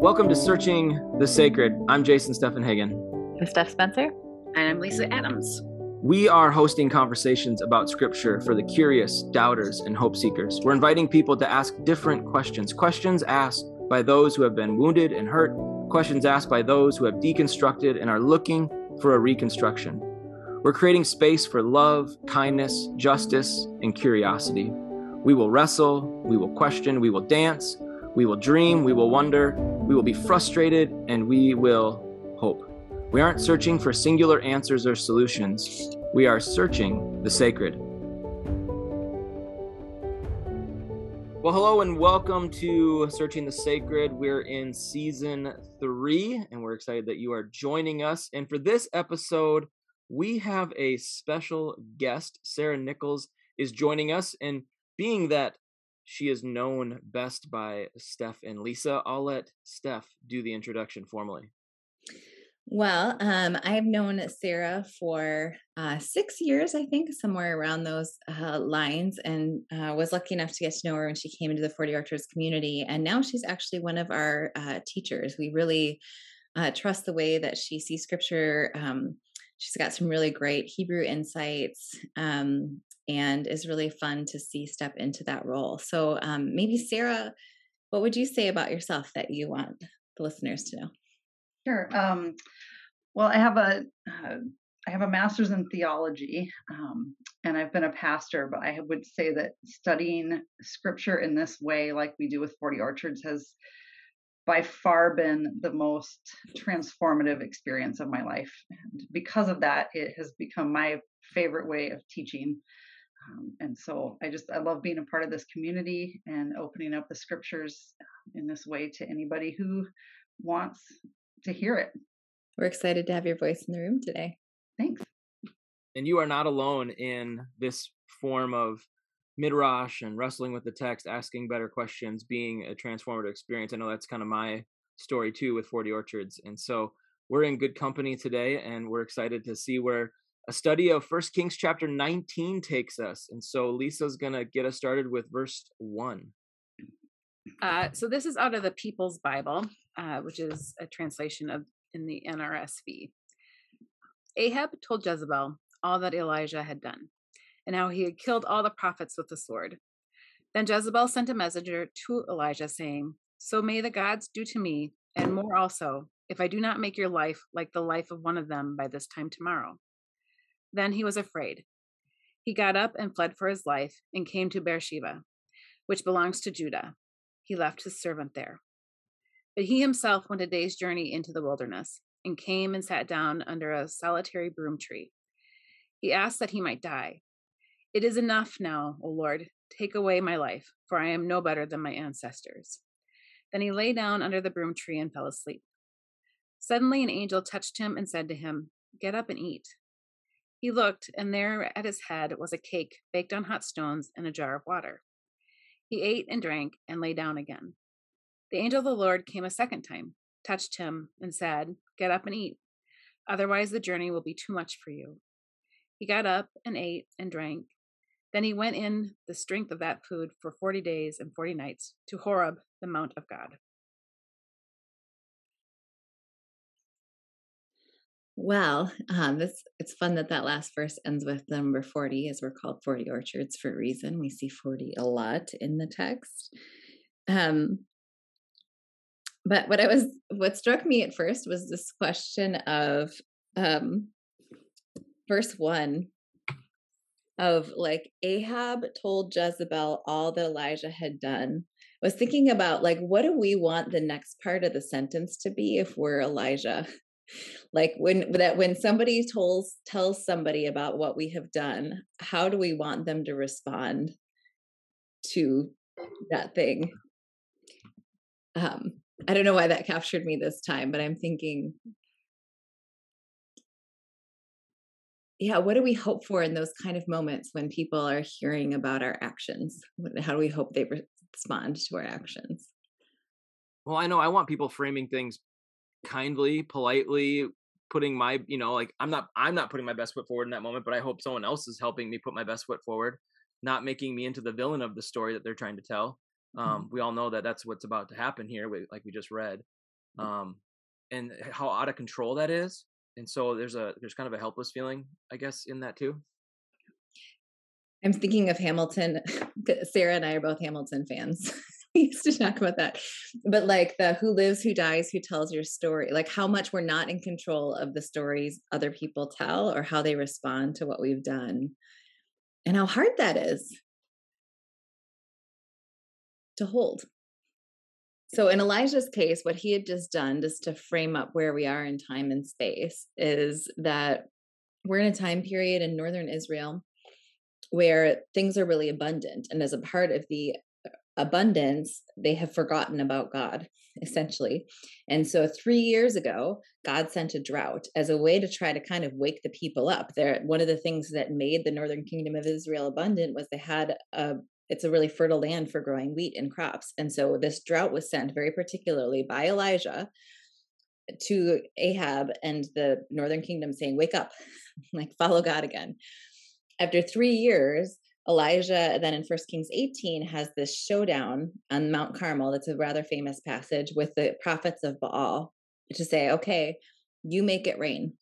Welcome to Searching the Sacred. I'm Jason Stephen Steffenhagen. I'm Steph Spencer. And I'm Lisa Adams. We are hosting conversations about scripture for the curious, doubters, and hope seekers. We're inviting people to ask different questions, questions asked by those who have been wounded and hurt, questions asked by those who have deconstructed and are looking for a reconstruction. We're creating space for love, kindness, justice, and curiosity. We will wrestle, we will question, we will dance, we will dream, we will wonder, we will be frustrated, and we will hope. We aren't searching for singular answers or solutions, we are searching the sacred. Well, hello and welcome to Searching the Sacred. We're in season three, and we're excited that you are joining us. And for this episode, we have a special guest. Sarah Nichols is joining us. And being that she is known best by Steph and Lisa, I'll let Steph do the introduction formally. Well, um, I've known Sarah for uh, six years, I think, somewhere around those uh, lines, and uh, was lucky enough to get to know her when she came into the 40 Orchards community. And now she's actually one of our uh, teachers. We really uh, trust the way that she sees scripture. Um, she's got some really great Hebrew insights um, and is really fun to see step into that role. So, um, maybe, Sarah, what would you say about yourself that you want the listeners to know? Sure. Um, well, I have a uh, I have a master's in theology, um, and I've been a pastor. But I would say that studying scripture in this way, like we do with Forty Orchards, has by far been the most transformative experience of my life. And because of that, it has become my favorite way of teaching. Um, and so I just I love being a part of this community and opening up the scriptures in this way to anybody who wants to hear it. We're excited to have your voice in the room today. Thanks. And you are not alone in this form of midrash and wrestling with the text, asking better questions, being a transformative experience. I know that's kind of my story too with 40 Orchards. And so we're in good company today and we're excited to see where a study of First Kings chapter 19 takes us. And so Lisa's going to get us started with verse 1. Uh, so this is out of the People's Bible, uh, which is a translation of in the NRSV. Ahab told Jezebel all that Elijah had done, and how he had killed all the prophets with the sword. Then Jezebel sent a messenger to Elijah, saying, So may the gods do to me, and more also, if I do not make your life like the life of one of them by this time tomorrow. Then he was afraid. He got up and fled for his life, and came to Beersheba, which belongs to Judah. He left his servant there. But he himself went a day's journey into the wilderness, and came and sat down under a solitary broom tree. He asked that he might die. It is enough now, O Lord, take away my life, for I am no better than my ancestors. Then he lay down under the broom tree and fell asleep. Suddenly an angel touched him and said to him, Get up and eat. He looked, and there at his head was a cake baked on hot stones and a jar of water. He ate and drank and lay down again. The angel of the Lord came a second time, touched him, and said, Get up and eat. Otherwise, the journey will be too much for you. He got up and ate and drank. Then he went in the strength of that food for forty days and forty nights to Horeb, the Mount of God. Well, um, this it's fun that that last verse ends with number forty, as we're called forty orchards for a reason. We see forty a lot in the text. Um, but what I was what struck me at first was this question of um verse 1 of like Ahab told Jezebel all that Elijah had done. I was thinking about like what do we want the next part of the sentence to be if we're Elijah? like when that when somebody tells tells somebody about what we have done, how do we want them to respond to that thing? Um I don't know why that captured me this time, but I'm thinking, yeah, what do we hope for in those kind of moments when people are hearing about our actions? How do we hope they respond to our actions? Well, I know I want people framing things kindly, politely, putting my, you know, like I'm not I'm not putting my best foot forward in that moment, but I hope someone else is helping me put my best foot forward. not making me into the villain of the story that they're trying to tell. Um, mm-hmm. We all know that that's what's about to happen here, like we just read, um, and how out of control that is. And so there's a there's kind of a helpless feeling, I guess, in that too. I'm thinking of Hamilton. Sarah and I are both Hamilton fans. we used to talk about that. But like the who lives, who dies, who tells your story, like how much we're not in control of the stories other people tell or how they respond to what we've done. And how hard that is to hold. So, in Elijah's case, what he had just done, just to frame up where we are in time and space, is that we're in a time period in northern Israel where things are really abundant. And as a part of the uh, abundance, they have forgotten about God, essentially. And so, three years ago, God sent a drought as a way to try to kind of wake the people up. There, one of the things that made the northern kingdom of Israel abundant was they had a it's a really fertile land for growing wheat and crops. And so this drought was sent very particularly by Elijah to Ahab and the northern kingdom saying, Wake up, like follow God again. After three years, Elijah, then in First Kings 18, has this showdown on Mount Carmel. That's a rather famous passage with the prophets of Baal to say, okay, you make it rain.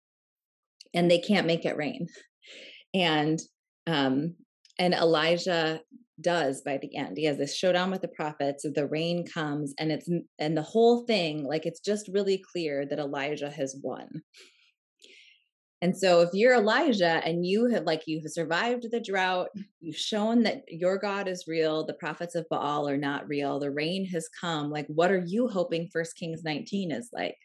And they can't make it rain. And um, and Elijah does by the end. He has this showdown with the prophets, the rain comes, and it's and the whole thing, like it's just really clear that Elijah has won. And so if you're Elijah and you have like you've survived the drought, you've shown that your God is real, the prophets of Baal are not real, the rain has come, like what are you hoping First Kings 19 is like?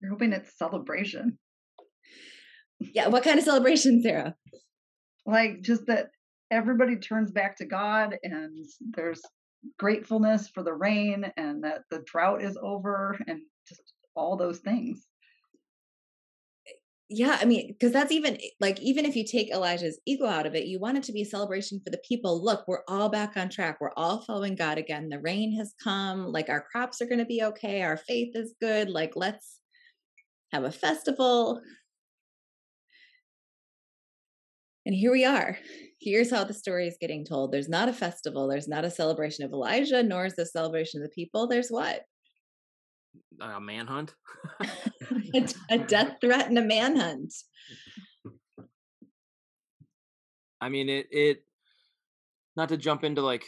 You're hoping it's celebration. Yeah, what kind of celebration, Sarah? Like just that everybody turns back to God and there's gratefulness for the rain and that the drought is over and just all those things. Yeah i mean because that's even eh, like even if you take elijah's ego out of it you want it to be a celebration for the people. Look we're all back on track. We're all following god again. The rain has come. Like our crops are going to be okay. Our faith is good. Like let's have a festival. And here we are here's how the story is getting told. There's not a festival there's not a celebration of elijah nor is the celebration of the people. There's what? A manhunt? A, a death threat and a manhunt. I mean it it not to jump into like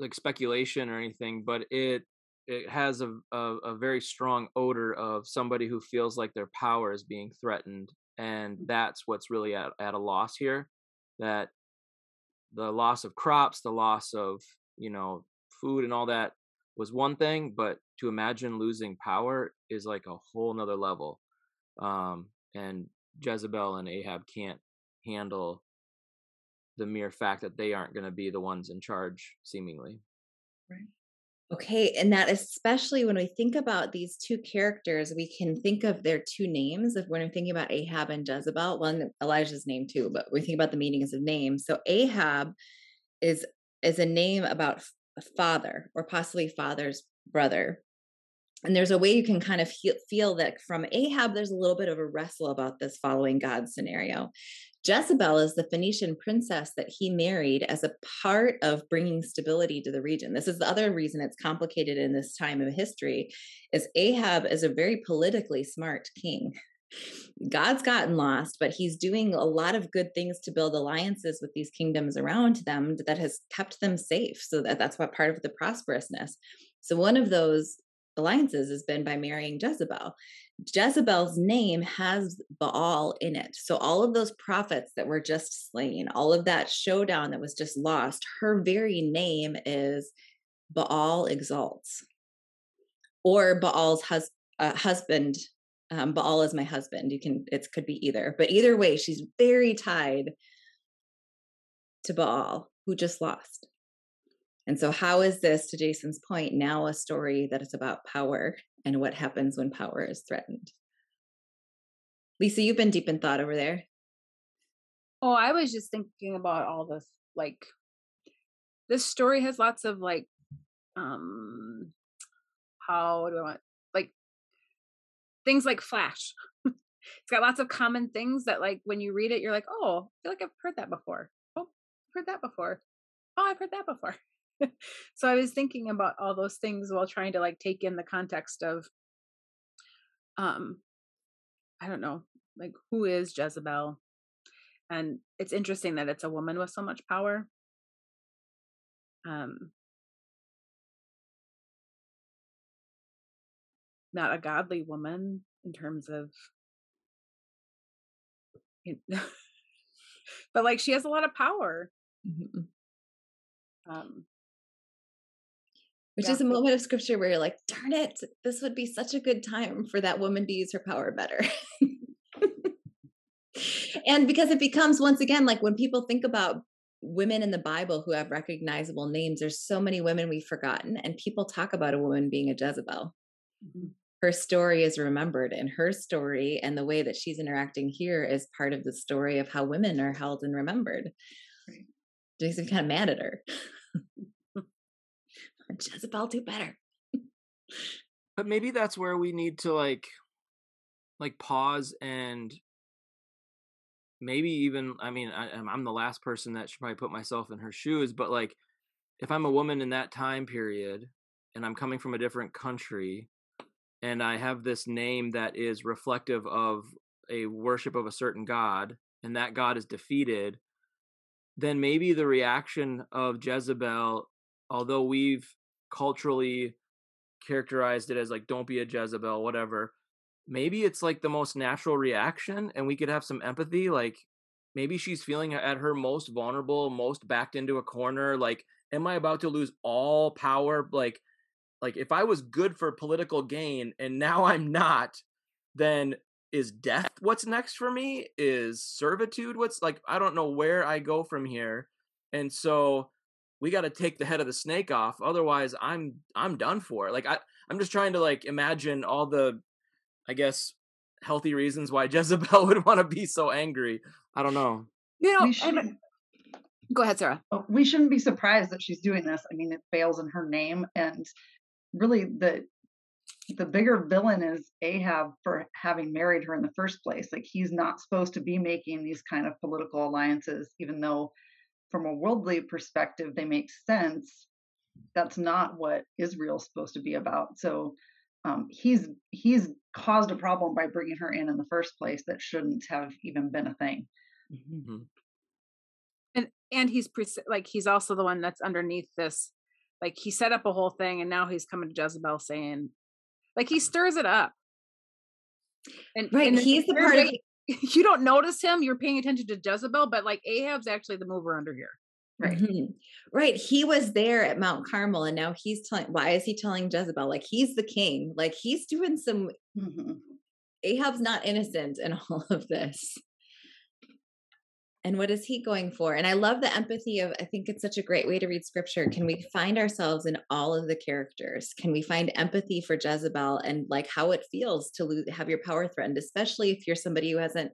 like speculation or anything but it it has a, a, a very strong odor of somebody who feels like their power is being threatened and mm. that's what's really at, at a loss here that the loss of crops the loss of you know food and all that was one thing but to imagine losing power is like a whole nother level um and jezebel and ahab can't handle the mere fact that they aren't going to be the ones in charge seemingly. Right Okay, and that especially when we think about these two characters, we can think of their two names. If when we're thinking about Ahab and Jezebel, one Elijah's name too, but we think about the meanings of names. So Ahab is is a name about father or possibly father's brother. And there's a way you can kind of feel that from Ahab, there's a little bit of a wrestle about this following God scenario. Jezebel is the Phoenician princess that he married as a part of bringing stability to the region. This is the other reason it's complicated in this time of history is Ahab is a very politically smart king. God's gotten lost, but he's doing a lot of good things to build alliances with these kingdoms around them that has kept them safe. So that, that's what part of the prosperousness. So one of those alliances has been by marrying Jezebel. Jezebel's name has Baal in it. So all of those prophets that were just slain, all of that showdown that was just lost, her very name is Baal exalts. Or Baal's hus- uh, husband, um, Baal is my husband. You can, it could be either. But either way, she's very tied to Baal, who just lost. And so, how is this, to Jason's point, now a story that is about power and what happens when power is threatened? Lisa, you've been deep in thought over there. Oh, I was just thinking about all this. Like, this story has lots of like, um, how do I want like things like Flash, it's got lots of common things that like when you read it, you're like, oh, I feel like I've heard that before. Oh, I've heard that before. Oh, I've heard that before. so I was thinking about all those things while trying to like take in the context of um I don't know, like who is Jezebel? And it's interesting that it's a woman with so much power. Um not a godly woman in terms of but like she has a lot of power mm-hmm. um which yeah. is a moment of scripture where you're like darn it this would be such a good time for that woman to use her power better. And because it becomes once again like when people think about women in the bible who have recognizable names there's so many women we've forgotten and people talk about a woman being a jezebel. Mm-hmm. Her story is remembered and her story and the way that she's interacting here is part of the story of how women are held and remembered. Right. jason's kind of mad at her jezebel do better. But maybe that's where we need to like like pause and maybe even i mean I, i'm the last person that should probably put myself in her shoes but like if i'm a woman in that time period and i'm coming from a different country and I have this name that is reflective of a worship of a certain god, and that god is defeated, then maybe the reaction of Jezebel, although we've culturally characterized it as like, don't be a Jezebel, whatever, maybe it's like the most natural reaction, and we could have some empathy. Like, maybe she's feeling at her most vulnerable, most backed into a corner. Like, am I about to lose all power? Like, like if I was good for political gain and now I'm not, then is death what's next for me? Is servitude what's like I don't know where I go from here. And so we got to take the head of the snake off otherwise I'm I'm done for. Like I I'm just trying to like imagine all the I guess healthy reasons why Jezebel would want to be so angry. I don't know. You know, go ahead, Sarah. Oh, we shouldn't be surprised that she's doing this. I mean, it fails in her name, and really the the bigger villain is Ahab for having married her in the first place. Like he's not supposed to be making these kind of political alliances, even though from a worldly perspective they make sense. That's not what Israel's supposed to be about. So um, he's he's caused a problem by bringing her in in the first place that shouldn't have even been a thing. Mm-hmm. And and he's pre- like he's also the one that's underneath this like he set up a whole thing and now he's coming to Jezebel saying, like he stirs it up. And right, and he's the part of you don't notice him, you're paying attention to Jezebel, but like Ahab's actually the mover under here. Right. Mm-hmm. Right. He was there at Mount Carmel and now he's telling why is he telling Jezebel? Like he's the king. Like he's doing some mm-hmm. Ahab's not innocent in all of this and what is he going for? And i love the empathy of i think it's such a great way to read scripture. Can we find ourselves in all of the characters? Can we find empathy for jezebel and like how it feels to lose, have your power threatened especially if you're somebody who hasn't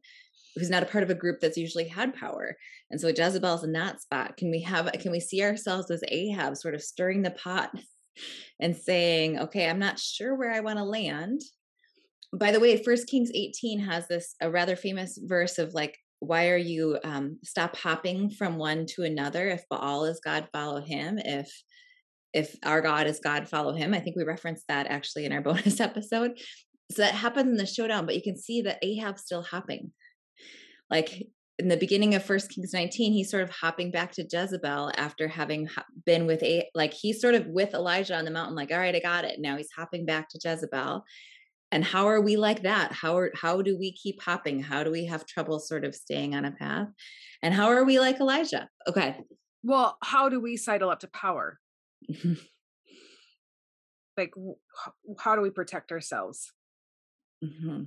who's not a part of a group that's usually had power? And so jezebel's in that spot. Can we have can we see ourselves as ahab sort of stirring the pot and saying okay i'm not sure where i want to land. By the way first kings 18 has this a rather famous verse of like why are you um, stop hopping from one to another? If baal is god follow him. If if our god is god follow him. I think we referenced that actually in our bonus episode. So that happens in the showdown but you can see that ahab's still hopping. Like in the beginning of first kings 19 he's sort of hopping back to jezebel after having been with a like he's sort of with elijah on the mountain like all right i got it. Now he's hopping back to jezebel and how are we like that? How are how do we keep hopping? How do we have trouble sort of staying on a path? And how are we like elijah? Okay. Well how do we sidle up to power? Like how do we protect ourselves? Mm-hmm.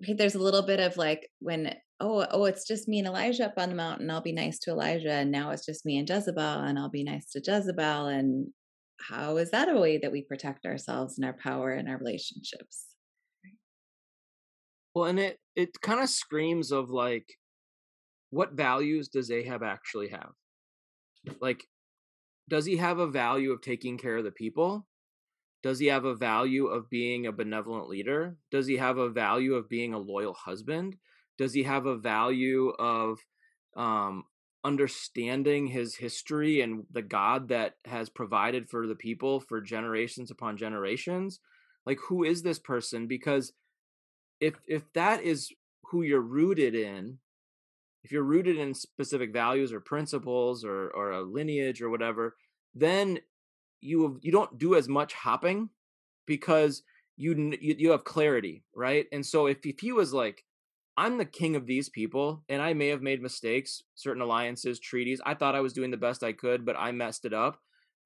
okay, there's a little bit of like when oh oh it's just me and elijah up on the mountain. I'll be nice to elijah and now it's just me and jezebel and i'll be nice to jezebel and how is that a way that we protect ourselves and our power and our relationships? Well and it it kind of screams of like what values does ahab actually have? Like does he have a value of taking care of the people? Does he have a value of being a benevolent leader? Does he have a value of being a loyal husband? Does he have a value of um, understanding his history and the god that has provided for the people for generations upon generations like who is this person? Because if if that is who you're rooted in if you're rooted in specific values or principles or or a lineage or whatever then you you don't do as much hopping because you you, you have clarity right? And so if, if he was like I'm the king of these people, and I may have made mistakes, certain alliances, treaties. I thought I was doing the best I could, but I messed it up.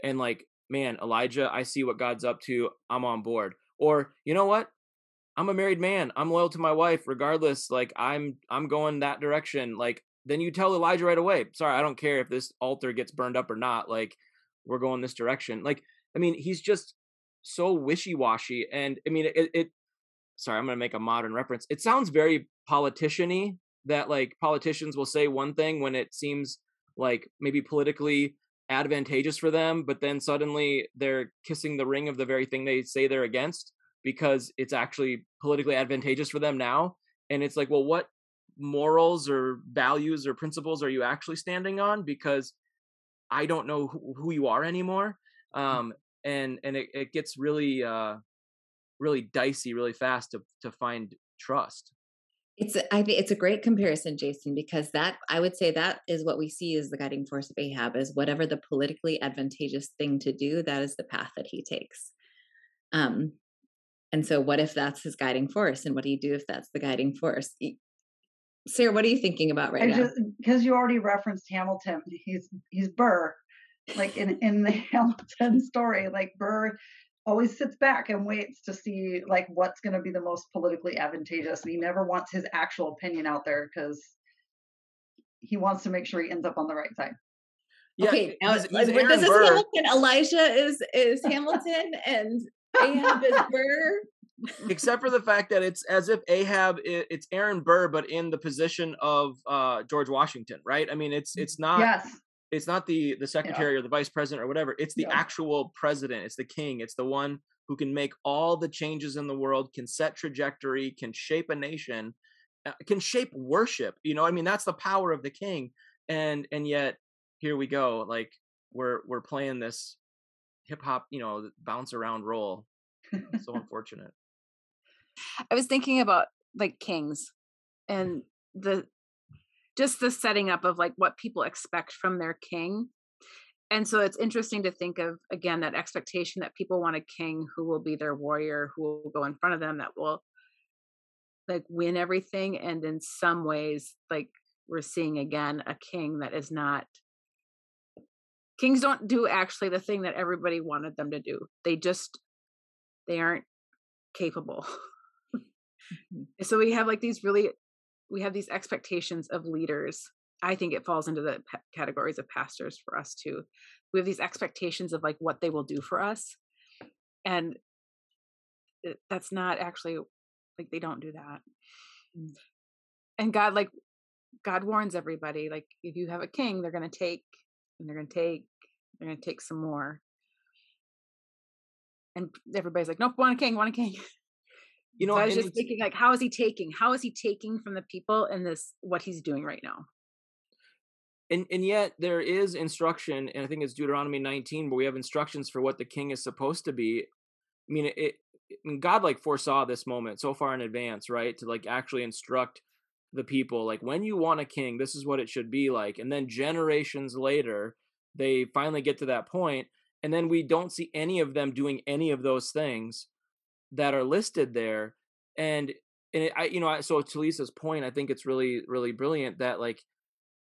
And like, man, Elijah, I see what God's up to. I'm on board. Or, you know what? I'm a married man. I'm loyal to my wife regardless. Like I'm I'm going that direction. Like then you tell Elijah right away, sorry, I don't care if this altar gets burned up or not. Like we're going this direction. Like I mean, he's just so wishy-washy and I mean it, it sorry, I'm going to make a modern reference. It sounds very politiciany that like politicians will say one thing when it seems like maybe politically advantageous for them, but then suddenly they're kissing the ring of the very thing they say they're against because it's actually politically advantageous for them now. And it's like, well, what morals or values or principles are you actually standing on? Because I don't know who, who you are anymore. Mm. Um, and and it, it gets really uh, really dicey really fast to to find trust. It's I think it's a great comparison, Jason, because that I would say that is what we see as the guiding force of Ahab is whatever the politically advantageous thing to do, that is the path that he takes. Um, and so what if that's his guiding force? And what do you do if that's the guiding force? Sarah, what are you thinking about right I now? Because you already referenced Hamilton. He's he's Burr. Like in, in the Hamilton story, like Burr always sits back and waits to see like what's going to be the most politically advantageous and he never wants his actual opinion out there because he wants to make sure he ends up on the right side. Yeah, okay now he's, he's this is hamilton elijah is is hamilton and ahab is burr? Except for the fact that it's as if ahab it's aaron burr but in the position of uh george washington right? I mean it's it's not yes it's not the the secretary yeah. or the vice president or whatever it's the yeah. actual president it's the king it's the one who can make all the changes in the world can set trajectory can shape a nation uh, can shape worship you know i mean that's the power of the king and and yet here we go like we're we're playing this hip hop you know bounce around role so unfortunate i was thinking about like kings and the just the setting up of like what people expect from their king. And so it's interesting to think of again that expectation that people want a king who will be their warrior who will go in front of them that will like win everything and in some ways like we're seeing again a king that is not kings don't do actually the thing that everybody wanted them to do. They just they aren't capable. Mm-hmm. so we have like these really we have these expectations of leaders i think it falls into the categories of pastors for us too. We have these expectations of like what they will do for us and that's not actually like they don't do that. Mm. and god like god warns everybody like if you have a king they're going to take and they're going to take they're going to take some more. And everybody's like nope want a king want a king you know so i was just thinking like how is he taking how is he taking from the people in this what he's doing right now? And and yet there is instruction and i think it's deuteronomy 19 where we have instructions for what the king is supposed to be. I mean it, it god like foresaw this moment so far in advance right to like actually instruct the people like when you want a king this is what it should be like. And then generations later they finally get to that point and then we don't see any of them doing any of those things that are listed there and and it, I you know so to Lisa's point I think it's really really brilliant that like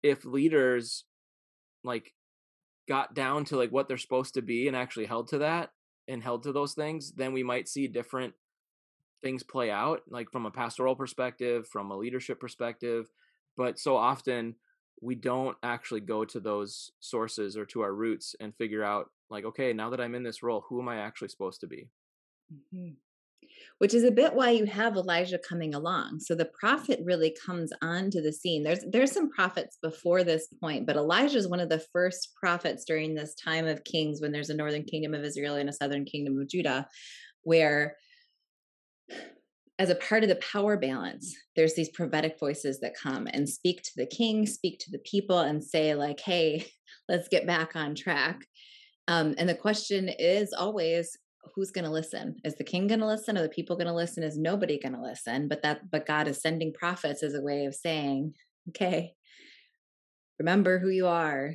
if leaders like got down to like what they're supposed to be and actually held to that and held to those things then we might see different things play out like from a pastoral perspective from a leadership perspective but so often we don't actually go to those sources or to our roots and figure out like okay now that i'm in this role who am i actually supposed to be Mm-hmm. which is a bit why you have Elijah coming along. So the prophet really comes onto the scene. There's there's some prophets before this point, but Elijah is one of the first prophets during this time of kings when there's a northern kingdom of Israel and a southern kingdom of Judah, where as a part of the power balance, there's these prophetic voices that come and speak to the king, speak to the people, and say, like, hey, let's get back on track. Um, and the question is always, who's going to listen? Is the king going to listen? Are the people going to listen? Is nobody going to listen? But that, but God is sending prophets as a way of saying, okay, remember who you are.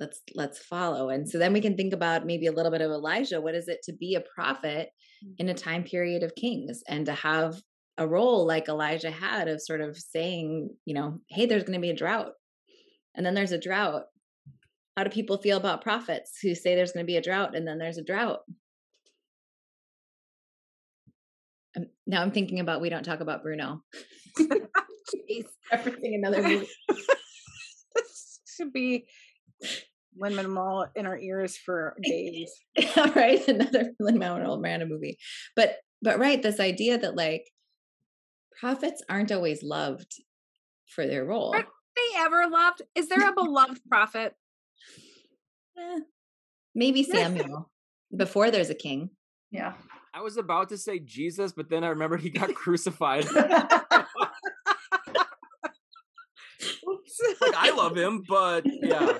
Let's let's follow. And so then we can think about maybe a little bit of Elijah. What is it to be a prophet in a mm-hmm. time period of kings and to have a role like Elijah had of sort of saying, you know, hey, there's going to be a drought. And then there's a drought. How do people feel about prophets who say there's going to be a drought and then there's a drought? Now I'm thinking about we don't talk about Bruno. Jeez, referencing another movie. This should be Lin Manuel in our ears for days. right, another Lin Manuel Miranda movie. But but right, this idea that like prophets aren't always loved for their role. Are they ever loved? Is there a beloved prophet? Eh, maybe Samuel before there's a king. Yeah. I was about to say Jesus, but then I remembered he got crucified. like, I love him, but yeah.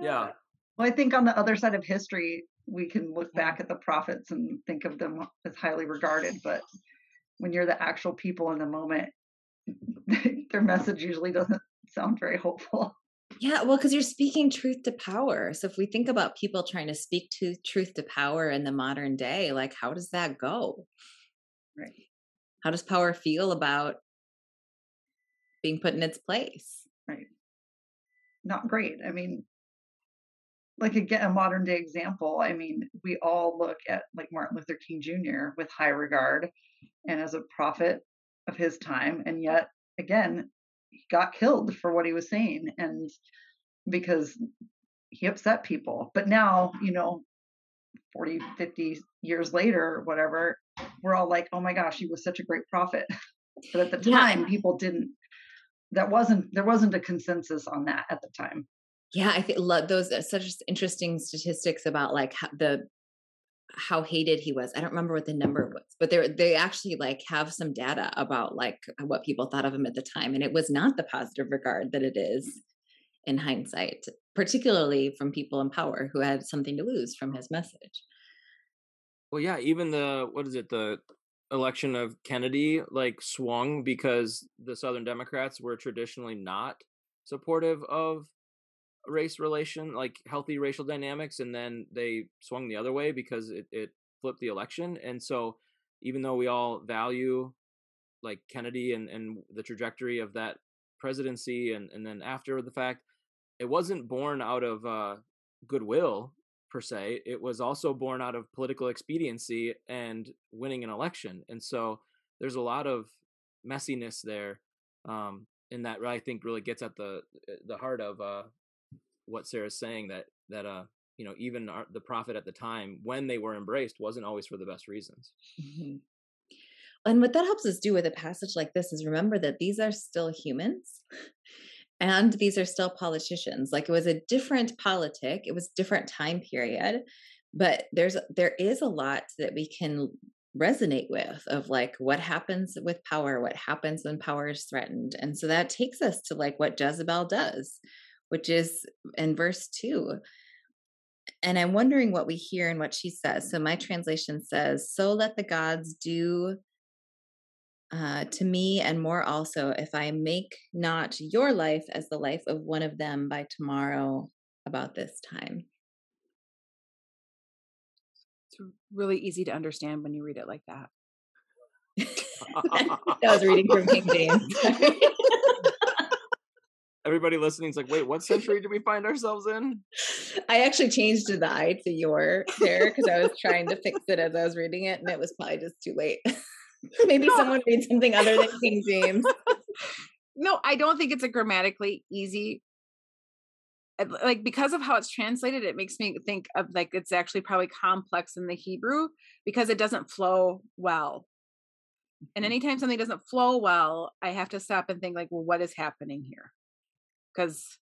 Yeah. Well, I think on the other side of history, we can look back at the prophets and think of them as highly regarded. But when you're the actual people in the moment, their message usually doesn't sound very hopeful. Yeah, well, because you're speaking truth to power. So if we think about people trying to speak to truth to power in the modern day, like how does that go? Right. How does power feel about being put in its place? Right. Not great. I mean, like again, a modern day example. I mean, we all look at like Martin Luther King Jr. with high regard and as a prophet of his time, and yet again, he got killed for what he was saying and because he upset people. But now you know 40 50 years later whatever we're all like oh my gosh he was such a great prophet. But at the time yeah. people didn't that wasn't there wasn't a consensus on that at the time. Yeah i think those are such interesting statistics about like the how hated he was. I don't remember what the number was, but they they actually like have some data about like what people thought of him at the time, and it was not the positive regard that it is in hindsight, particularly from people in power who had something to lose from his message. Well, yeah, even the what is it the election of Kennedy like swung because the Southern Democrats were traditionally not supportive of race relation, like healthy racial dynamics, and then they swung the other way because it, it flipped the election. And so, even though we all value like Kennedy and, and the trajectory of that presidency, and, and then after the fact, it wasn't born out of uh, goodwill per se. It was also born out of political expediency and winning an election. And so, there's a lot of messiness there. Um, and that I think really gets at the the heart of uh, what Sarah's saying that that uh you know even our, the prophet at the time when they were embraced wasn't always for the best reasons. Mm-hmm. And what that helps us do with a passage like this is remember that these are still humans and these are still politicians. Like it was a different politic, it was different time period, but there's there is a lot that we can resonate with of like what happens with power, what happens when power is threatened. And so that takes us to like what Jezebel does which is in verse 2. And I'm wondering what we hear and what she says. So my translation says, So let the gods do uh, to me and more also, if I make not your life as the life of one of them by tomorrow about this time. It's really easy to understand when you read it like that. I was reading from King James everybody listening is like, wait, what century do we find ourselves in? I actually changed the I to your there because I was trying to fix it as I was reading it, and it was probably just too late. Maybe no. someone read something other than King James. no, I don't think it's a grammatically easy like because of how it's translated it makes me think of like it's actually probably complex in the hebrew because it doesn't flow well and Mm-hmm. anytime something doesn't flow well i have to stop and think like well what is happening here because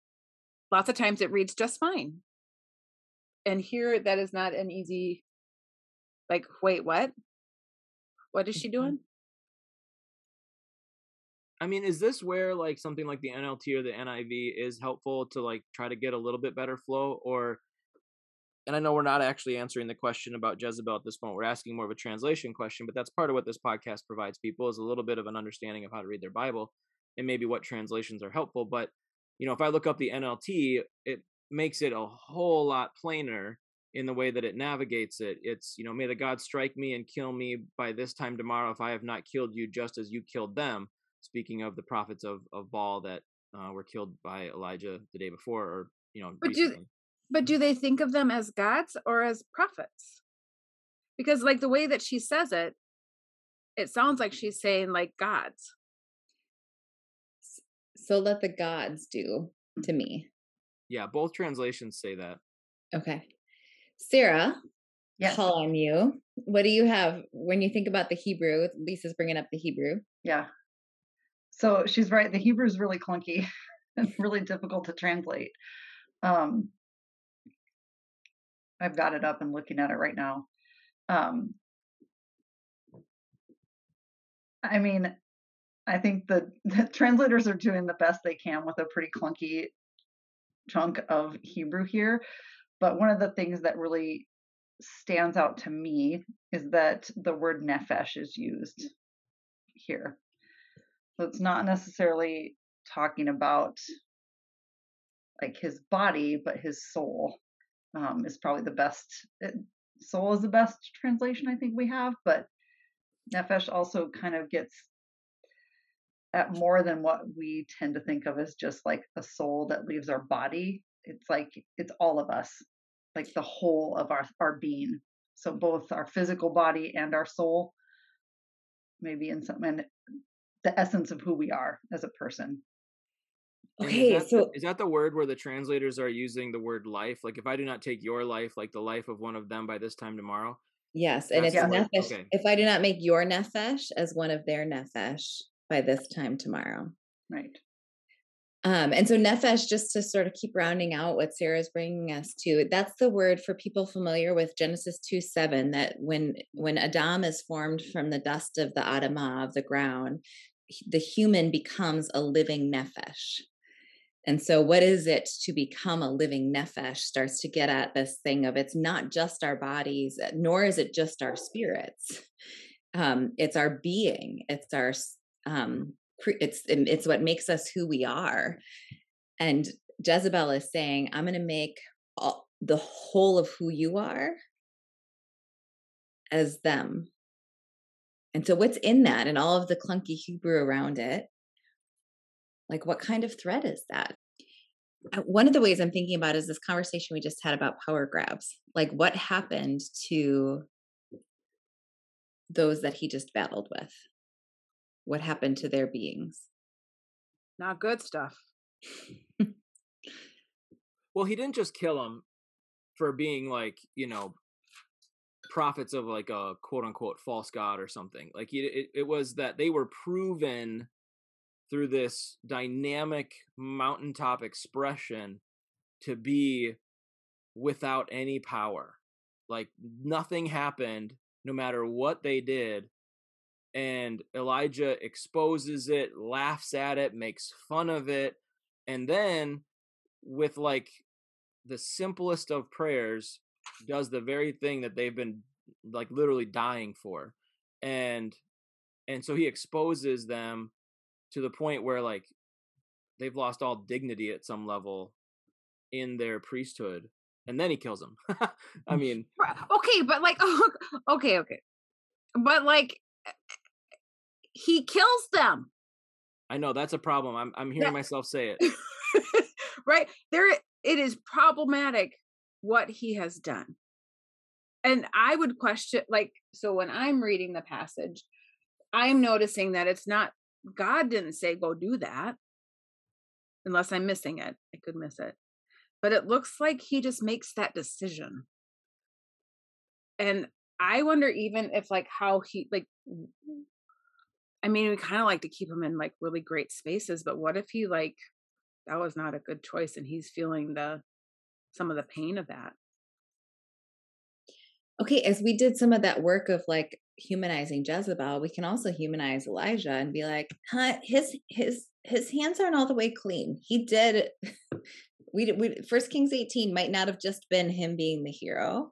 lots of times it reads just fine and here that is not an easy like wait what what is she doing I mean, is this where like something like the NLT or the NIV is helpful to like try to get a little bit better flow or and I know we're not actually answering the question about Jezebel at this point. We're asking more of a translation question, but that's part of what this podcast provides people is a little bit of an understanding of how to read their Bible and maybe what translations are helpful. But you know, if I look up the NLT, it makes it a whole lot plainer in the way that it navigates it. It's, you know, may the God strike me and kill me by this time tomorrow if I have not killed you just as you killed them. Speaking of the prophets of, of Baal that uh, were killed by Elijah the day before or, you know, But do- but do they think of them as gods or as prophets because like the way that she says it it sounds like she's saying like gods So let the gods do to me. Yeah, both translations say that. Okay. Sarah, Yes. call on you. What do you have when you think about the Hebrew? Lisa's bringing up the Hebrew. Yeah. So she's right. The Hebrew is really clunky and really difficult to translate. Um, I've got it up and looking at it right now. Um, I mean, I think the, the translators are doing the best they can with a pretty clunky chunk of Hebrew here. But one of the things that really stands out to me is that the word nephesh is used here. So it's not necessarily talking about like his body, but his soul um, is probably the best. It, soul is the best translation I think we have, but nephesh also kind of gets at more than what we tend to think of as just like a soul that leaves our body. It's like it's all of us, like the whole of our our being. So both our physical body and our soul, maybe in some and the essence of who we are as a person. Okay, is that, so the, is that the word where the translators are using the word life? Like, if I do not take your life, like the life of one of them by this time tomorrow. yes, and That's it's the word, okay. If I do not make your nephesh as one of their nephesh by this time tomorrow. Right. Um, and so nefesh, just to sort of keep rounding out what Sarah's bringing us to, that's the word for people familiar with Genesis 2 7, that when when Adam is formed from the dust of the Adamah, of the ground, the human becomes a living nefesh. And so, what is it to become a living nefesh starts to get at this thing of it's not just our bodies, nor is it just our spirits. Um, it's our being, it's our um, it's it's what makes us who we are. And Jezebel is saying, "I'm going to make all, the whole of who you are as them." And so, what's in that, and all of the clunky Hebrew around it? Like, what kind of threat is that? Uh, One of the ways I'm thinking about is this conversation we just had about power grabs. Like, what happened to those that he just battled with? What happened to their beings? not good stuff Well, he didn't just kill them for being like, you know, prophets of like a quote unquote false god or something. Like it, it, it was that they were proven through this dynamic mountaintop expression to be without any power. Like nothing happened no matter what they did. And Elijah exposes it, laughs at it, makes fun of it. And then, with like the simplest of prayers, does the very thing that they've been like literally dying for. And and so he exposes them to the point where like they've lost all dignity at some level in their priesthood and then he kills them i mm, mean okay but like okay okay but like he kills them i know that's a problem i'm, I'm hearing Yeah. myself say it right there it is problematic what he has done and i would question like so when i'm reading the passage i'm noticing that it's not god didn't say go do that unless i'm missing it i could miss it but it looks like he just makes that decision. And I wonder even if like how he like I mean we kind of like to keep him in like really great spaces, but what if he like that was not a good choice and he's feeling the some of the pain of that. Okay, as we did some of that work of like humanizing Jezebel, we can also humanize Elijah and be like, huh, his his his hands aren't all the way clean. He did we we First Kings 18 might not have just been him being the hero.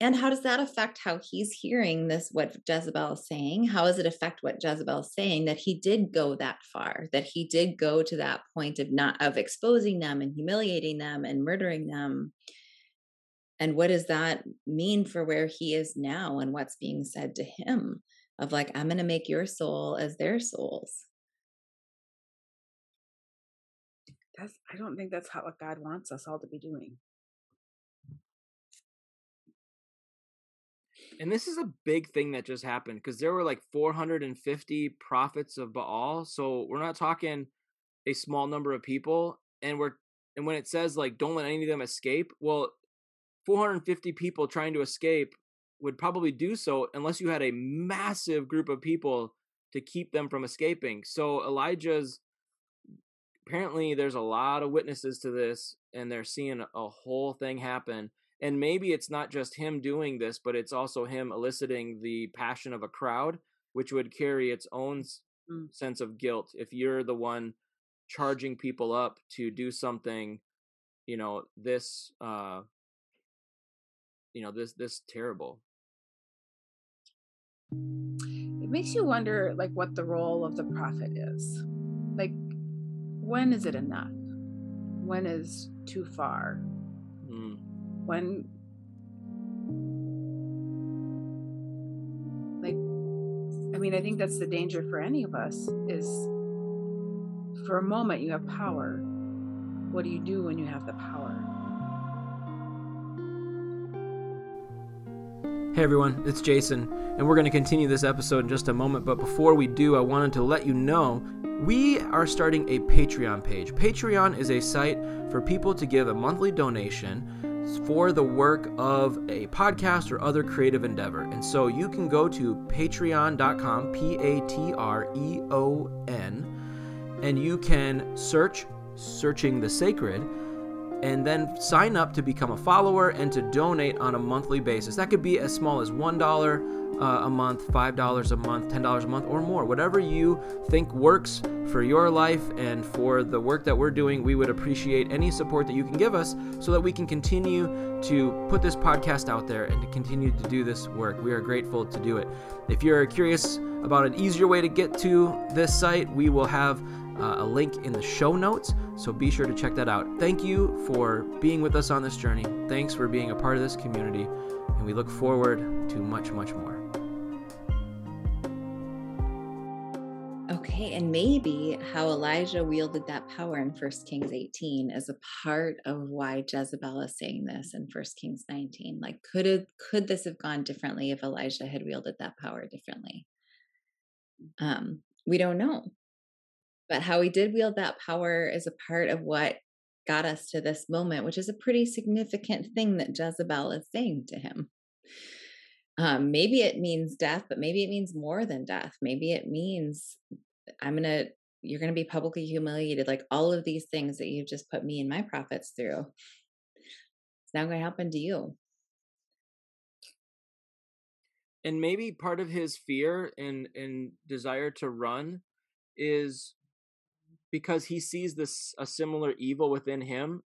And how does that affect how he's hearing this, what Jezebel is saying? How does it affect what Jezebel is saying that he did go that far, that he did go to that point of not of exposing them and humiliating them and murdering them? And what does that mean for where he is now and what's being said to him of like, I'm going to make your soul as their souls? That's, I don't think that's how what God wants us all to be doing. And this is a big thing that just happened because there were like 450 prophets of Baal. So we're not talking a small number of people. And we're and when it says like don't let any of them escape, well, 450 people trying to escape would probably do so unless you had a massive group of people to keep them from escaping. So Elijah's apparently there's a lot of witnesses to this and they're seeing a whole thing happen and maybe it's not just him doing this but it's also him eliciting the passion of a crowd which would carry its own mm. sense of guilt. If you're the one charging people up to do something you know this uh you know this this terrible. It makes you wonder like what the role of the prophet is. Like when is it enough? When is too far when like i mean i think that's the danger for any of us is for a moment you have power what do you do when you have the power Hey everyone, it's Jason, and we're going to continue this episode in just a moment. But before we do, I wanted to let you know we are starting a Patreon page. Patreon is a site for people to give a monthly donation for the work of a podcast or other creative endeavor. And so you can go to patreon.com, P A T R E O N, and you can search Searching the Sacred and then sign up to become a follower and to donate on a monthly basis. That could be as small as $1 uh, a month, $5 a month, $10 a month, or more. Whatever you think works for your life and for the work that we're doing, we would appreciate any support that you can give us so that we can continue to put this podcast out there and to continue to do this work. We are grateful to do it. If you're curious about an easier way to get to this site, we will have uh, a link in the show notes, so be sure to check that out. Thank you for being with us on this journey. Thanks for being a part of this community, and we look forward to much, much more. Okay, and maybe how Elijah wielded that power in 1 Kings 18 is a part of why Jezebel is saying this in 1 Kings 19. Like, could it could this have gone differently if Elijah had wielded that power differently? Um, we don't know. But how he did wield that power is a part of what got us to this moment, which is a pretty significant thing that Jezebel is saying to him. Um, maybe it means death, but maybe it means more than death. Maybe it means I'm going to, you're going to be publicly humiliated. Like all of these things that you've just put me and my prophets through. It's now going to happen to you. And maybe part of his fear and, and desire to run is because he sees this a similar evil within him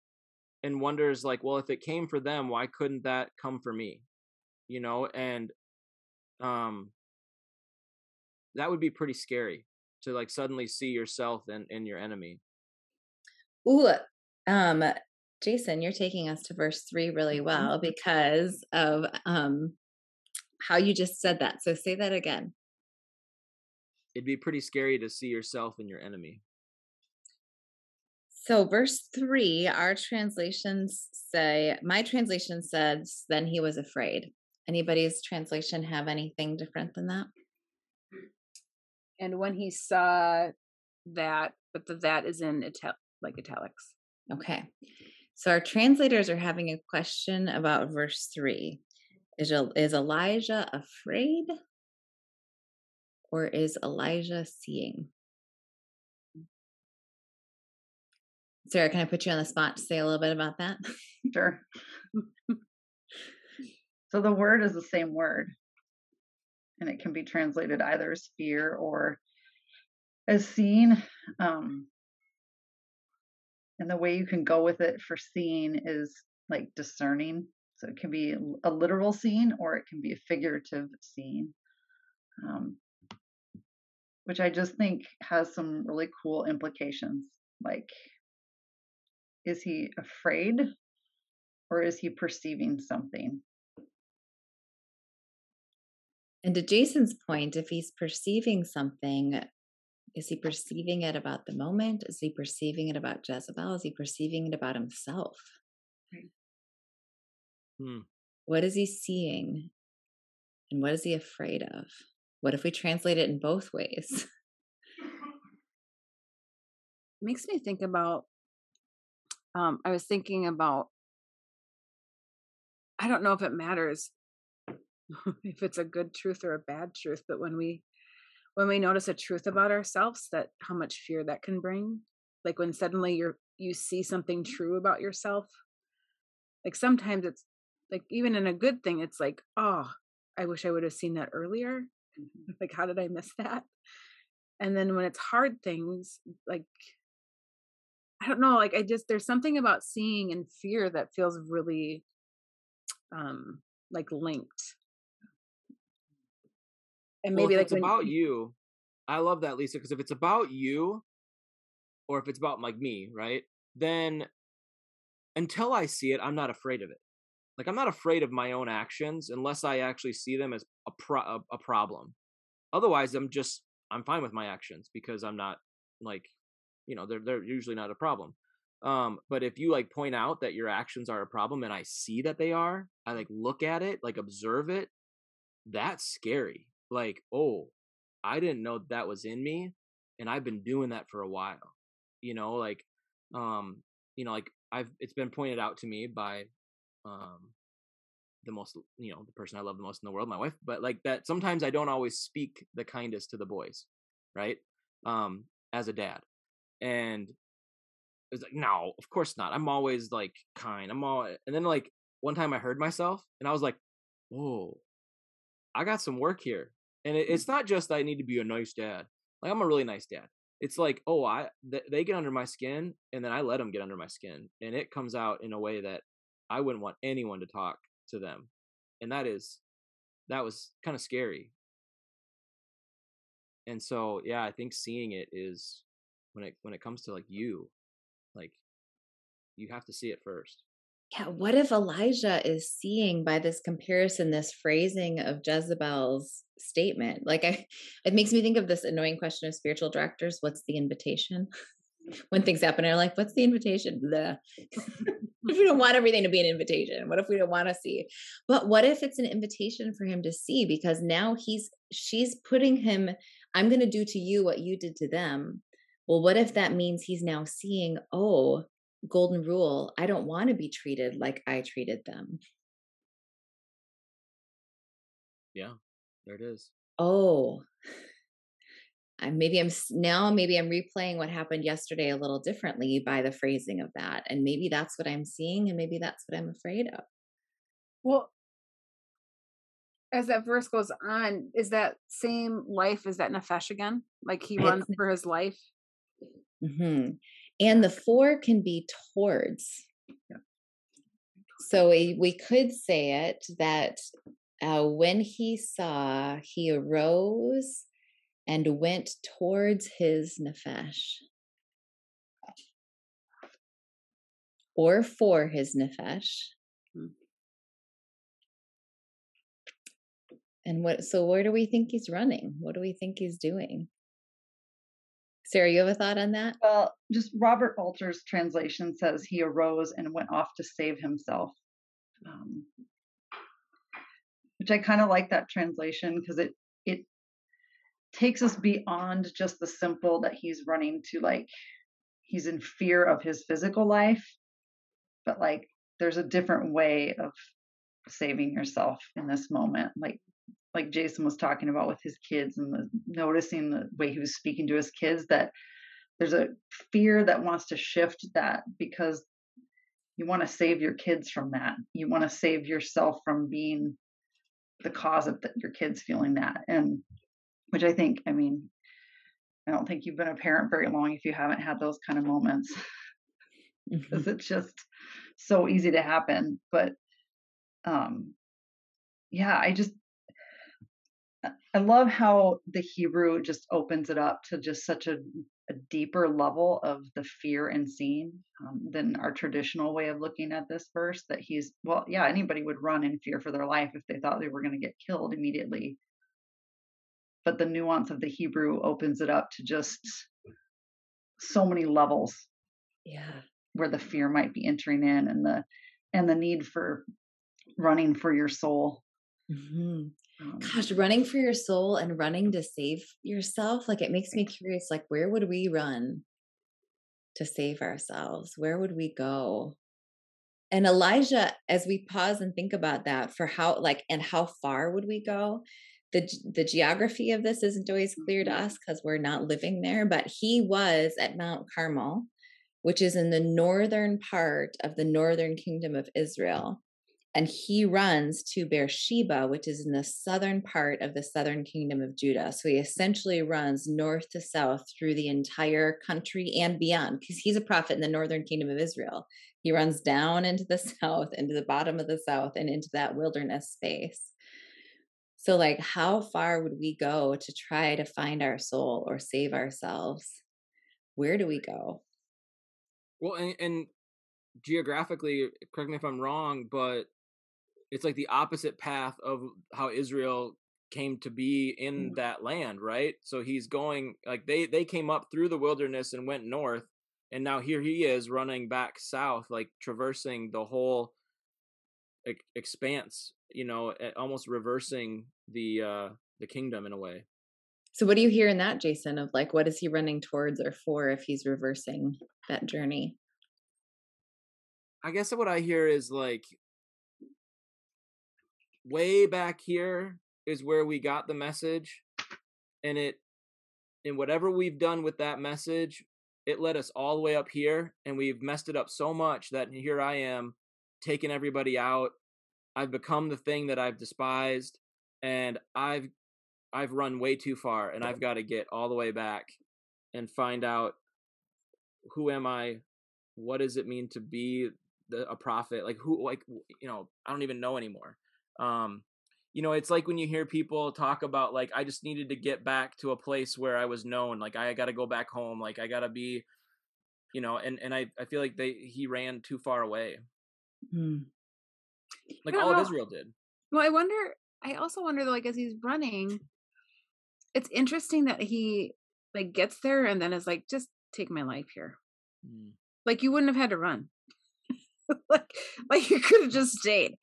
and wonders like well if it came for them why couldn't that come for me? You know and um that would be pretty scary to like suddenly see yourself and in, in your enemy. Ooh um jason you're taking us to verse 3 really mm-hmm. well because of um how you just said that so say that again. It'd be pretty scary to see yourself in your enemy so, verse three, our translations say, my translation says, then he was afraid. Anybody's translation have anything different than that? And when he saw that, but the that is in ital- like italics. Okay. So our translators are having a question about verse three. Is, is Elijah afraid or is Elijah seeing? Sarah, can I put you on the spot to say a little bit about that? Sure. so the word is the same word, and it can be translated either as fear or as seeing. Um, and the way you can go with it for seeing is like discerning. So it can be a literal scene or it can be a figurative scene, Um, which I just think has some really cool implications. Like, is he afraid or is he perceiving something? And to Jason's point, if he's perceiving something, is he perceiving it about the moment? Is he perceiving it about Jezebel? Is he perceiving it about himself? Hmm. What is he seeing? And what is he afraid of? What if we translate it in both ways? Makes me think about um, I was thinking about I don't know if it matters if it's a good truth or a bad truth, but when we when we notice a truth about ourselves that how much fear that can bring like when suddenly you're you see something true about yourself like sometimes it's like even in a good thing it's like oh i wish i would have seen that earlier mm-hmm. like how did i miss that and then when it's hard things like i don't know like i just there's something about seeing and fear that feels really um like linked. And maybe well, like it's about you i love that lisa because if it's about you or if it's about like me right then until i see it i'm not afraid of it. Like i'm not afraid of my own actions unless i actually see them as a pro- a, a problem. Otherwise i'm just i'm fine with my actions because i'm not like you know they're they're usually not a problem. Um but if you like point out that your actions are a problem and i see that they are i like look at it like observe it that's scary. Like oh i didn't know that was in me and i've been doing that for a while. You know like um you know like i've it's been pointed out to me by um the most you know the person i love the most in the world my wife but like that sometimes i don't always speak the kindest to the boys right? Um as a dad and it's like no of course not i'm always like kind i'm all and then like one time i heard myself and i was like whoa i got some work here. And it, mm. it's not just i need to be a nice dad like i'm a really nice dad. It's like oh i th- they get under my skin and then i let them get under my skin and it comes out in a way that i wouldn't want anyone to talk to them and that is that was kind of scary. And so yeah i think seeing it is when it when it comes to like you like you have to see it first. Yeah what if elijah is seeing by this comparison this phrasing of jezebel's statement? Like i it makes me think of this annoying question of spiritual directors what's the invitation? When things happen and like what's the invitation? The if we don't want everything to be an invitation? What if we don't want to see? But what if it's an invitation for him to see? Because now he's she's putting him i'm going to do to you what you did to them well what if that means he's now seeing oh golden rule i don't want to be treated like i treated them. Yeah there it is. Oh. I, maybe i'm now maybe i'm replaying what happened yesterday a little differently by the phrasing of that and maybe that's what i'm seeing and maybe that's what i'm afraid of. Well as that verse goes on is that same life is that nefesh again? Like he runs for his life mm-hmm. and the four can be towards yeah. so we, we could say it that uh, when he saw he arose and went towards his nefesh or for his nefesh. Hmm. And what so where do we think he's running? What do we think he's doing? Sarah, you have a thought on that? Well, just Robert Alter's translation says he arose and went off to save himself. Um, which I kind of like that translation because it it takes us beyond just the simple that he's running to like he's in fear of his physical life but like there's a different way of saving yourself in this moment like like jason was talking about with his kids and the, noticing the way he was speaking to his kids that there's a fear that wants to shift that because you want to save your kids from that you want to save yourself from being the cause of the, your kids feeling that and which i think i mean i don't think you've been a parent very long if you haven't had those kind of moments because mm-hmm. it's just so easy to happen but um yeah i just i love how the hebrew just opens it up to just such a a deeper level of the fear and seeing um, than our traditional way of looking at this verse. That he's, well, yeah, anybody would run in fear for their life if they thought they were going to get killed immediately. But the nuance of the Hebrew opens it up to just so many levels. Yeah. Where the fear might be entering in and the and the need for running for your soul. Mm-hmm. Um, Gosh, running for your soul and running to save yourself, like it makes me curious. Like, where would we run to save ourselves? Where would we go? And Elijah, as we pause and think about that, for how, like, and how far would we go? The, the geography of this isn't always clear to mm-hmm. us because we're not living there, but he was at Mount Carmel, which is in the northern part of the northern kingdom of Israel and he runs to Beersheba, which is in the southern part of the southern kingdom of Judah. So he essentially runs north to south through the entire country and beyond, because he's a prophet in the northern kingdom of Israel. He runs down into the south, into the bottom of the south, and into that wilderness space. So, like, how far would we go to try to find our soul or save ourselves? Where do we go? Well, and, and geographically, correct me if I'm wrong, but it's like the opposite path of how Israel came to be in mm. that land, right? So he's going like they they came up through the wilderness and went north and now here he is running back south like traversing the whole expanse, you know, almost reversing the uh the kingdom in a way. So what do you hear in that Jason of like what is he running towards or for if he's reversing that journey? I guess what I hear is like way back here is where we got the message and it and whatever we've done with that message it led us all the way up here and we've messed it up so much that here i am taking everybody out. I've become the thing that i've despised and i've i've run way too far and i've got to get all the way back and find out who am i what does it mean to be the, a prophet? Like who like you know i don't even know anymore um you know it's like when you hear people talk about like i just needed to get back to a place where i was known like i got to go back home like i got to be you know and and i i feel like they he ran too far away mm. like all know. of israel did well i wonder i also wonder though, like as he's running it's interesting that he like gets there and then is like just take my life here mm. like you wouldn't have had to run like like you could have just stayed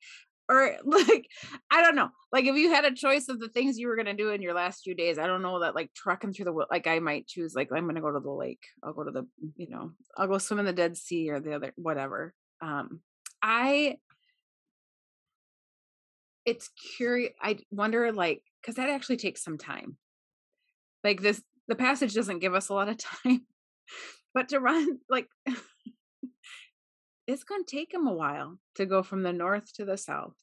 or like i don't know like if you had a choice of the things you were going to do in your last few days i don't know that like trucking through the like i might choose like i'm going to go to the lake i'll go to the you know i'll go swim in the dead sea or the other whatever um i it's curious i wonder like because that actually takes some time. Like this the passage doesn't give us a lot of time but to run like it's going to take him a while to go from the north to the south.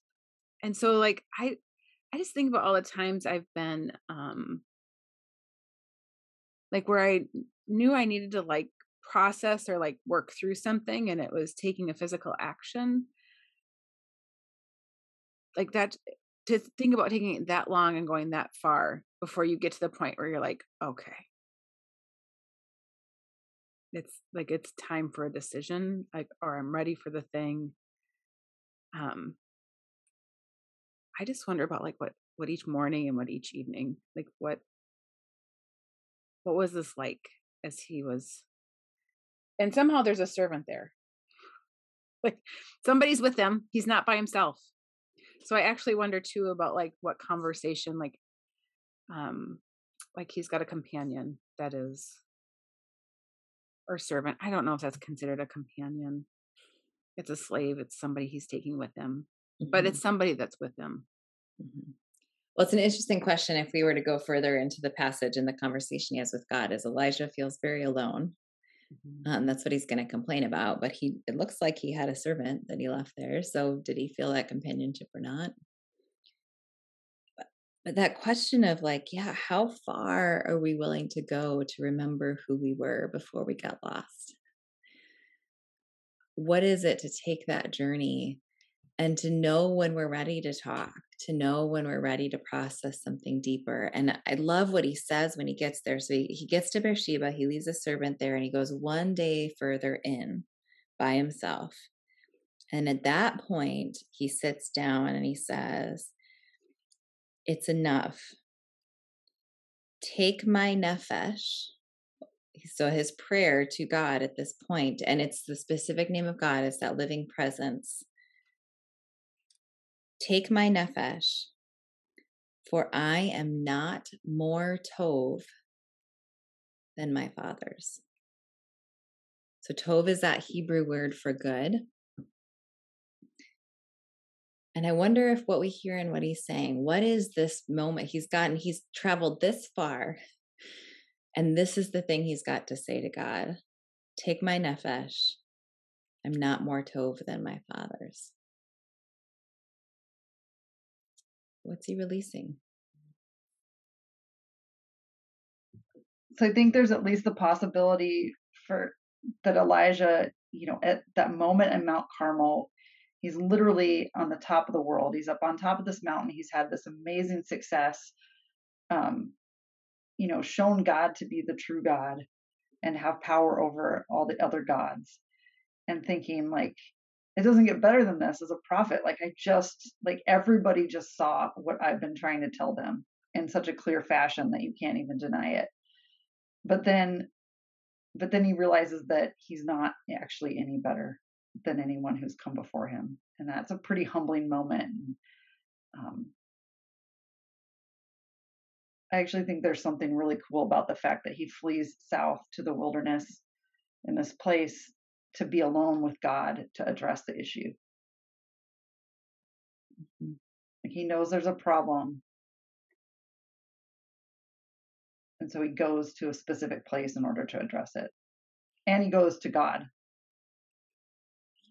And so like i i just think about all the times i've been um like where i knew i needed to like process or like work through something and it was taking a physical action. Like that to think about taking it that long and going that far before you get to the point where you're like okay it's like it's time for a decision like or i'm ready for the thing. Um i just wonder about like what what each morning and what each evening like what what was this like as he was and somehow there's a servant there. Like somebody's with him he's not by himself. So i actually wonder too about like what conversation like um like he's got a companion that is or servant. I don't know if that's considered a companion. it's a slave, it's somebody he's taking with him, Mhm. but it's somebody that's with him. Mhm. Well, it's an interesting question. If we were to go further into the passage and the conversation he has with God, as Elijah feels very alone, um, that's what he's going to complain about. But he, it looks like he had a servant that he left there. So, did he feel that companionship or not? But, that question of like, yeah, how far are we willing to go to remember who we were before we got lost? What is it to take that journey and to know when we're ready to talk, to know when we're ready to process something deeper. And I love what he says when he gets there. So he, he gets to Beersheba, he leaves a servant there, and he goes one day further in by himself. And at that point, he sits down and he says, It's enough. Take my nephesh. So his prayer to God at this point, and it's the specific name of God, is that living presence Take my nephesh, for I am not more tov than my fathers. So tov is that Hebrew word for good. And I wonder if what we hear and what he's saying, what is this moment he's gotten? He's traveled this far, and this is the thing he's got to say to God Take my nephesh. I'm not more tov than my fathers. What's he releasing? So I think there's at least the possibility for that Elijah, you know, at that moment in Mount Carmel, he's literally on the top of the world. He's up on top of this mountain. He's had this amazing success, um, you know, shown God to be the true God and have power over all the other gods, and thinking like, it doesn't get better than this as a prophet. Like I just like everybody just saw what I've been trying to tell them in such a clear fashion that you can't even deny it. But then but then he realizes that he's not actually any better than anyone who's come before him. And that's a pretty humbling moment. Um, I actually think there's something really cool about the fact that he flees south to the wilderness in this place to be alone with God to address the issue. Mhm. He knows there's a problem. And so he goes to a specific place in order to address it. And he goes to God.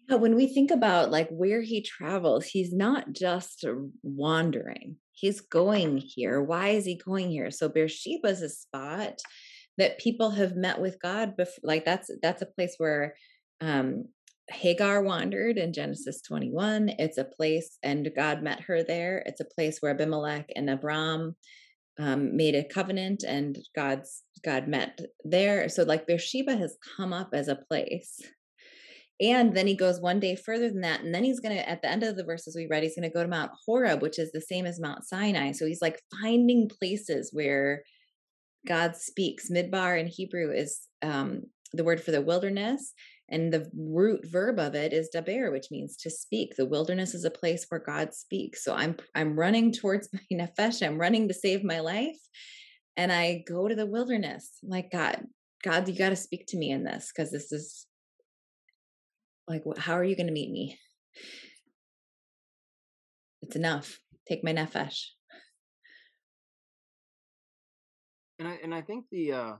Yeah, when we think about like where he travels, he's not just wandering. He's going here. Why is he going here? So Beersheba is a spot that people have met with God before. Like that's that's a place where um Hagar wandered in Genesis 21. It's a place, and God met her there. It's a place where Abimelech and Abram um, made a covenant, and God's God met there. So, like Beersheba has come up as a place, and then he goes one day further than that, and then he's gonna at the end of the verses we read, he's gonna go to Mount Horeb, which is the same as Mount Sinai. So he's like finding places where God speaks. Midbar in Hebrew is um, the word for the wilderness, and the root verb of it is daber, which means to speak. The wilderness is a place where God speaks. So I'm I'm running towards my nefesh. I'm running to save my life, and I go to the wilderness. I'm like God, God, you got to speak to me in this because this is like, how are you going to meet me? It's enough. Take my nefesh. and I and I think the uh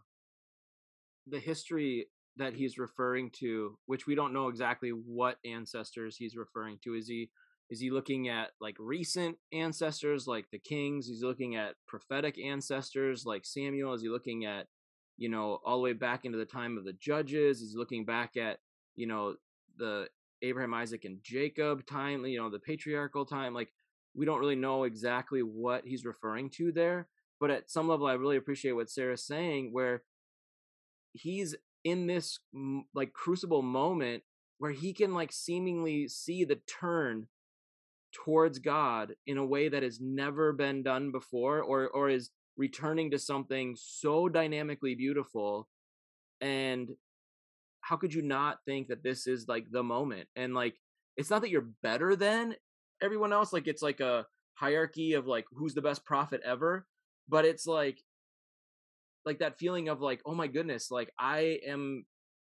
the history that he's referring to, which we don't know exactly what ancestors he's referring to, is he is he looking at like recent ancestors like the kings? He's looking at prophetic ancestors like Samuel. Is he looking at you know all the way back into the time of the judges? He's looking back at you know the Abraham, Isaac, and Jacob time. You know the patriarchal time. Like we don't really know exactly what he's referring to there but at some level i really appreciate what sarah's saying where he's in this like crucible moment where he can like seemingly see the turn towards god in a way that has never been done before or or is returning to something so dynamically beautiful and how could you not think that this is like the moment and like it's not that you're better than everyone else like it's like a hierarchy of like who's the best prophet ever but it's like like that feeling of like oh my goodness like i am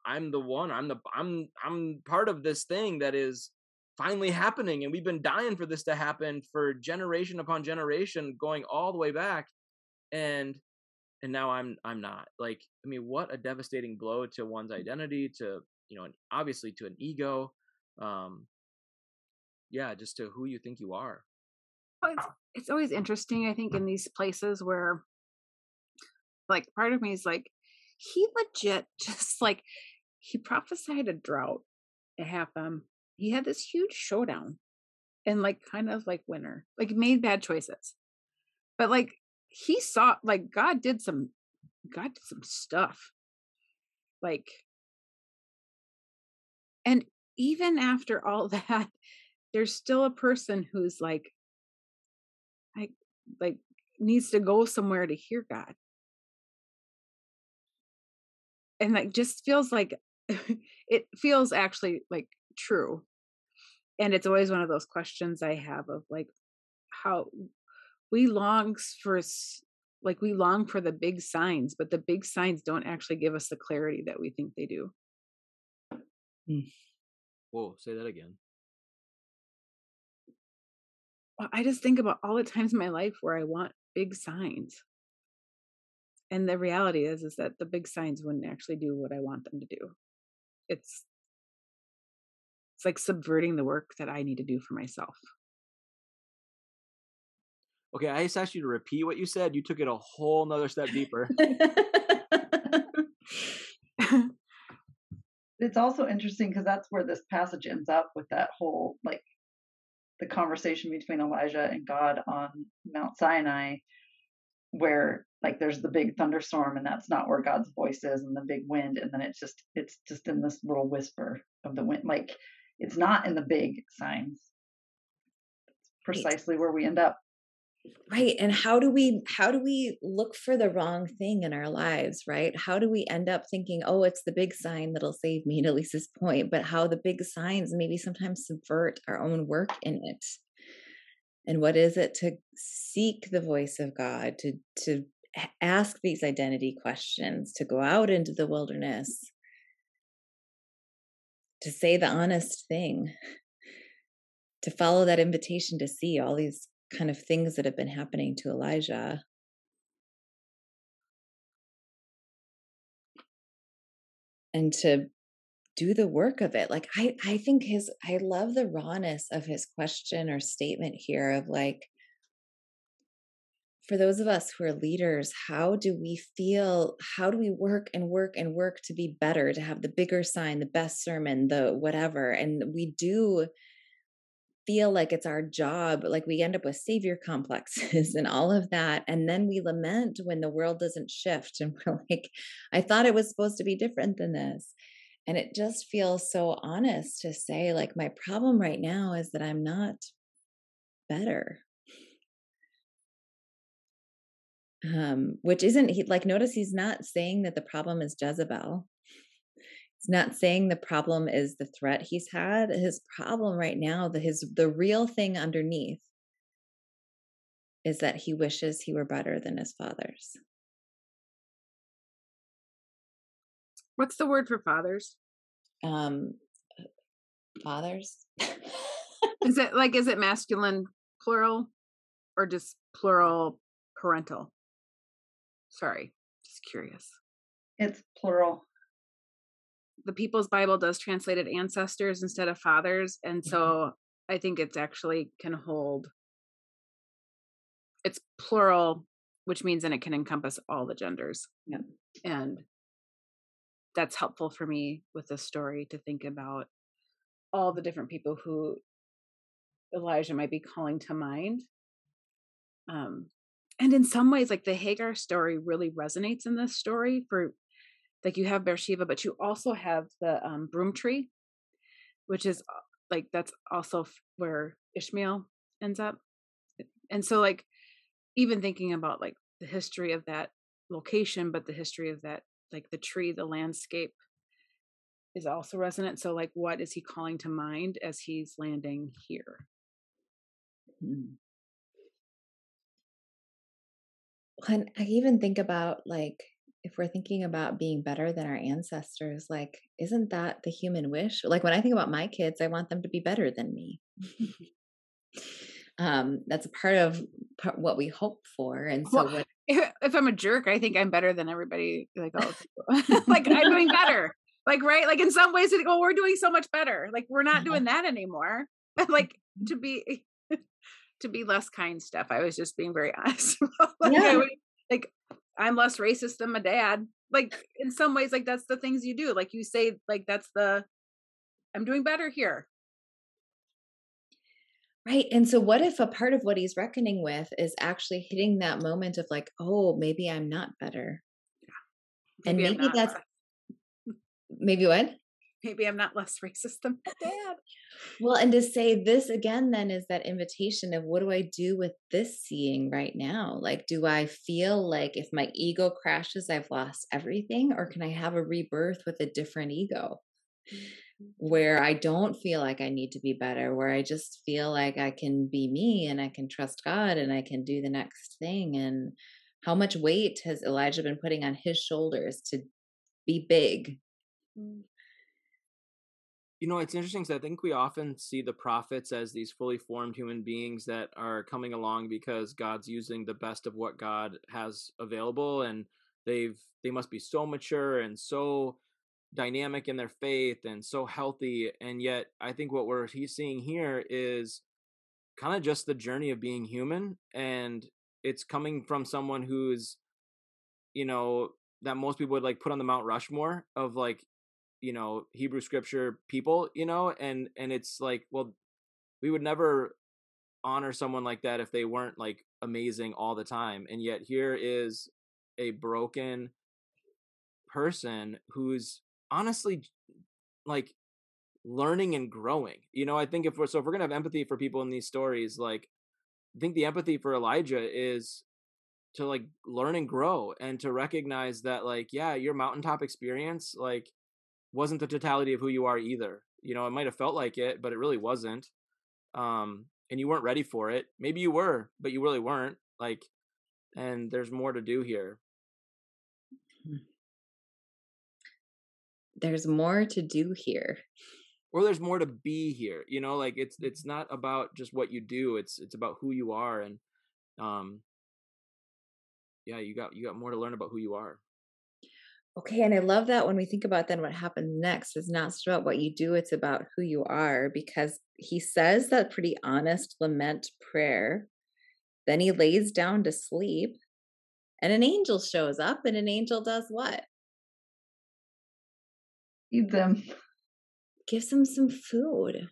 I'm the one. I'm the I'm I'm part of this thing that is finally happening and we've been dying for this to happen for generation upon generation going all the way back and and now i'm i'm not. Like i mean what a devastating blow to one's identity to you know obviously to an ego um yeah just to who you think you are. Well, it's, it's always interesting i think in these places where like part of me is like he legit just like he prophesied a drought to happen he had this huge showdown and like kind of like winner like made bad choices. But like he saw like god did some god did some stuff. Like and even after all that there's still a person who's like like like needs to go somewhere to hear god. And like just feels like it feels actually like true. And it's always one of those questions i have of like how we long for like we long for the big signs but the big signs don't actually give us the clarity that we think they do mm. whoa say that again well, i just think about all the times in my life where i want big signs and the reality is is that the big signs wouldn't actually do what i want them to do it's it's like subverting the work that I need to do for myself. Okay, I just asked you to repeat what you said. You took it a whole nother step deeper. it's also interesting because that's where this passage ends up with that whole like the conversation between Elijah and God on Mount Sinai, where like there's the big thunderstorm and that's not where God's voice is and the big wind, and then it's just it's just in this little whisper of the wind. Like it's not in the big signs. It's precisely where we end up. Right. And how do we how do we look for the wrong thing in our lives, right? How do we end up thinking, oh, it's the big sign that'll save me to Lisa's point, but how the big signs maybe sometimes subvert our own work in it. And what is it to seek the voice of God, to to ask these identity questions, to go out into the wilderness, to say the honest thing, to follow that invitation to see all these kind of things that have been happening to Elijah. And to do the work of it. Like I I think his I love the rawness of his question or statement here of like for those of us who are leaders, how do we feel? How do we work and work and work to be better, to have the bigger sign, the best sermon, the whatever? And we do feel like it's our job, like we end up with savior complexes and all of that. And then we lament when the world doesn't shift. And we're like, I thought it was supposed to be different than this. And it just feels so honest to say, like, my problem right now is that I'm not better um, which isn't he like notice he's not saying that the problem is Jezebel. He's not saying the problem is the threat he's had. His problem right now, the his the real thing underneath is that he wishes he were better than his fathers. What's the word for fathers? Um fathers. is it like is it masculine plural or just plural parental? Sorry, just curious. It's plural. The People's Bible does translate it ancestors instead of fathers. And mm-hmm. so I think it's actually can hold, it's plural, which means then it can encompass all the genders. Yeah. And that's helpful for me with this story to think about all the different people who Elijah might be calling to mind. Um, and in some ways like the hagar story really resonates in this story for like you have beersheba but you also have the um, broom tree which is uh, like that's also where ishmael ends up. And so like even thinking about like the history of that location but the history of that like the tree the landscape is also resonant. So like what is he calling to mind as he's landing here. And I even think about like if we're thinking about being better than our ancestors, like, isn't that the human wish? Like, when I think about my kids, I want them to be better than me. um, that's a part of part, what we hope for. And so, Well, what, if, if I'm a jerk, I think I'm better than everybody. Like, oh, like I'm doing better. Like, right? Like in some ways, oh, we're doing so much better. Like we're not Uh-huh. doing that anymore. like to be to be less kind stuff. I was just being very honest. like, Yeah. would- like I'm less racist than my dad. Like in some ways, like that's the things you do. Like you say, like that's the I'm doing better here. right. And so, what if a part of what he's reckoning with is actually hitting that moment of like, oh, maybe I'm not better. And I'm maybe not that's- less- Maybe what? Maybe I'm not less racist than my dad. Well, and to say this again, then is that invitation of what do I do with this seeing right now? Like, do I feel like if my ego crashes, I've lost everything? Or can I have a rebirth with a different ego mm-hmm. where I don't feel like I need to be better, where I just feel like I can be me and I can trust God and I can do the next thing? And how much weight has Elijah been putting on his shoulders to be big? Mm. You know, it's interesting because I think we often see the prophets as these fully formed human beings that are coming along because God's using the best of what God has available, and they've they must be so mature and so dynamic in their faith and so healthy. And yet, I think what we're seeing here is kind of just the journey of being human, and it's coming from someone who's, you know, that most people would like put on the Mount Rushmore of like you know hebrew scripture people you know and and it's like well we would never honor someone like that if they weren't like amazing all the time and yet here is a broken person who's honestly like learning and growing you know i think if we're so if we're gonna have empathy for people in these stories like i think the empathy for elijah is to like learn and grow and to recognize that like yeah your mountaintop experience like wasn't the totality of who you are either. You know, it might have felt like it, but it really wasn't. Um, and you weren't ready for it. Maybe you were, but you really weren't. Like, and there's more to do here. There's more to do here. Or there's more to be here. You know, like it's it's not about just what you do. It's it's about who you are and um yeah, you got you got more to learn about who you are. Okay, and I love that when we think about then what happens next is not just about what you do, it's about who you are, because he says that pretty honest lament prayer. Then he lays down to sleep, and an angel shows up, and an angel does what? Feed them. Gives him some food.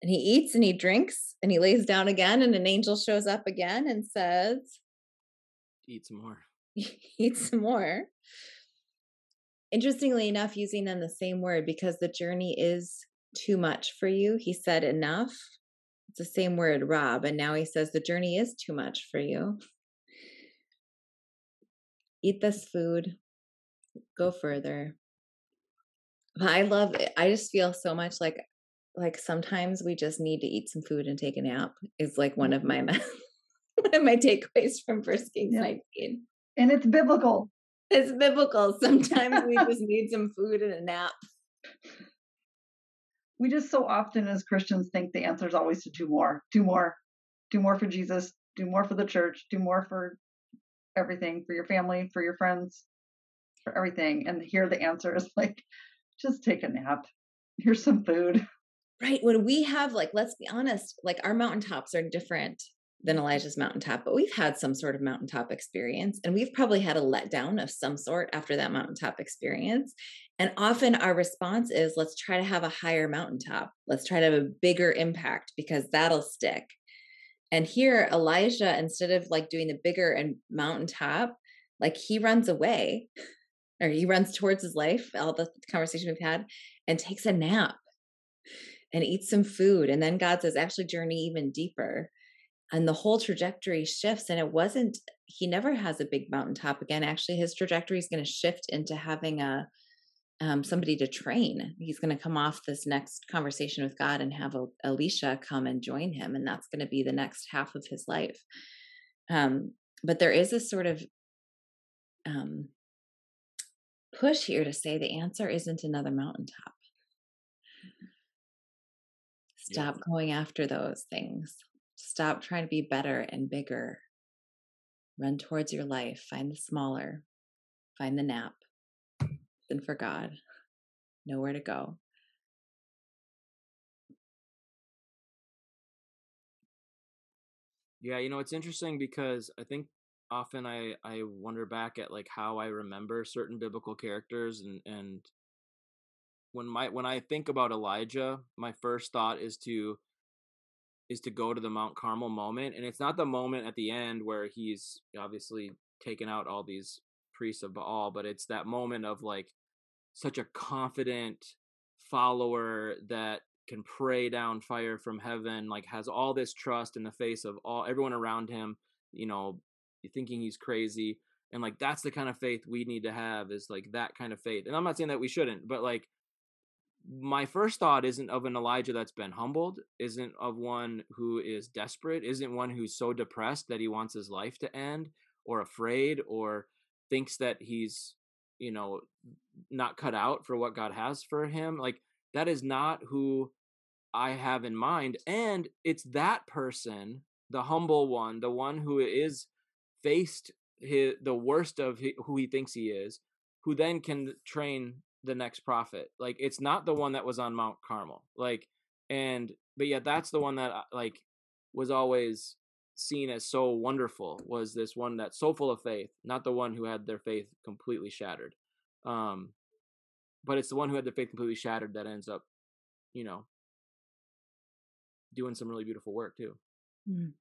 And he eats and he drinks and he lays down again, and an angel shows up again and says, Eat some more. eat some more. Interestingly enough, using them the same word because the journey is too much for you. He said enough. It's the same word, rav, and now he says the journey is too much for you. Eat this food. Go further. I love it. I just feel so much like like sometimes we just need to eat some food and take a nap is like one of my mm-hmm. one of my takeaways from First Kings Yep. 19. And it's biblical. It's biblical. Sometimes we just need some food and a nap. We just so often as Christians think the answer is always to do more, do more, do more for Jesus, do more for the church, do more for everything, for your family, for your friends, for everything. And here the answer is like, just take a nap. Here's some food. Right. When we have, like, let's be honest, like our mountaintops are different than Elijah's mountaintop, but we've had some sort of mountaintop experience and we've probably had a letdown of some sort after that mountaintop experience. And often our response is, let's try to have a higher mountaintop. Let's try to have a bigger impact because that'll stick. And here, Elijah, instead of like doing the bigger and mountaintop, like he runs away or he runs towards his life, all the conversation we've had, and takes a nap and eats some food. And then God says, actually, journey even deeper. And the whole trajectory shifts. And it wasn't, he never has a big mountaintop again. Actually, his trajectory is going to shift into having a, um, somebody to train. He's going to come off this next conversation with God and have El- Elisha come and join him. And that's going to be the next half of his life. Um, but there is a sort of um, push here to say the answer isn't another mountaintop. Stop yeah. going after those things. Stop trying to be better and bigger. Run towards your life. Find the smaller. Find the nap. Then for God. Nowhere to go. Yeah, you know, it's interesting because I think often I I wonder back at like how I remember certain biblical characters and and when my when I think about Elijah, my first thought is to is to go to the Mount Carmel moment and it's not the moment at the end where he's obviously taken out all these priests of Baal, but it's that moment of like such a confident follower that can pray down fire from heaven, like has all this trust in the face of all everyone around him, you know, thinking he's crazy. And like that's the kind of faith we need to have is like that kind of faith. And I'm not saying that we shouldn't, but like my first thought isn't of an Elijah that's been humbled, isn't of one who is desperate, isn't one who's so depressed that he wants his life to end or afraid or thinks that he's, you know, not cut out for what God has for him. Like that is not who I have in mind. And it's that person, the humble one, the one who is faced his, the worst of who he thinks he is, who then can train the next prophet. Like it's not the one that was on Mount Carmel. Like, and, but yeah, that's the one that like was always seen as so wonderful was this one that's so full of faith, not the one who had their faith completely shattered. Um, but it's the one who had their faith completely shattered that ends up, you know, doing some really beautiful work too. Mm.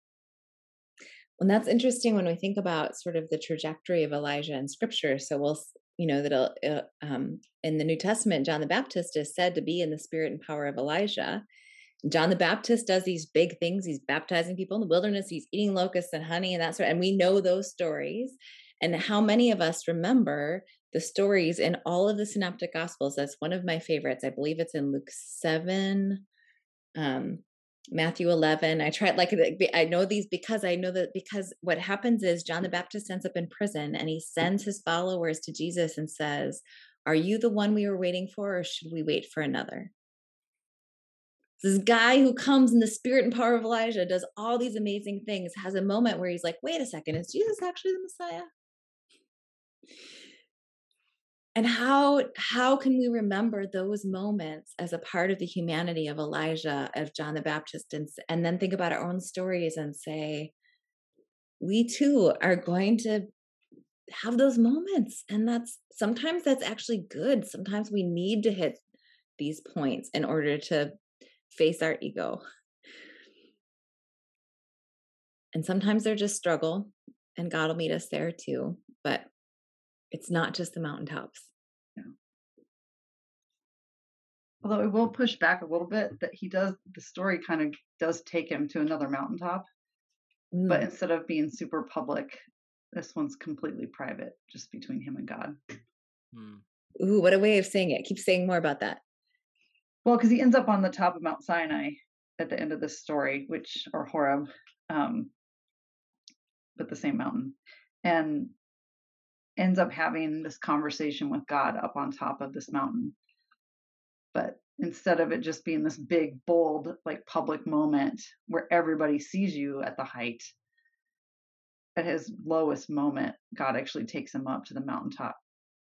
And that's interesting when we think about sort of the trajectory of Elijah in scripture. So we'll, you know, that uh, um, in the New Testament, John the Baptist is said to be in the spirit and power of Elijah. John the Baptist does these big things. He's baptizing people in the wilderness. He's eating locusts and honey and that sort. And we know those stories. And how many of us remember the stories in all of the synoptic gospels? That's one of my favorites. I believe it's in Luke seven, um, Matthew 11. I tried like I know these because I know that because what happens is John the Baptist ends up in prison and he sends his followers to Jesus and says, "Are you the one we were waiting for or should we wait for another?" This guy who comes in the spirit and power of Elijah does all these amazing things has a moment where he's like, "Wait a second, is Jesus actually the Messiah?" And how how can we remember those moments as a part of the humanity of elijah of john the baptist and, and then think about our own stories and say we too are going to have those moments. And that's sometimes that's actually good. Sometimes we need to hit these points in order to face our ego. And sometimes they're just struggle and god will meet us there too. But it's not just the mountaintops. Yeah. Although it will push back a little bit that he does the story kind of does take him to another mountaintop. Mm. But instead of being super public, this one's completely private, just between him and God. Mm. Ooh, what a way of saying it. Keep saying more about that. Well, because he ends up on the top of Mount Sinai at the end of this story, which or Horeb, um, but the same mountain. And ends up having this conversation with God up on top of this mountain. But instead of it just being this big, bold, like public moment where everybody sees you at the height, at his lowest moment, God actually takes him up to the mountaintop,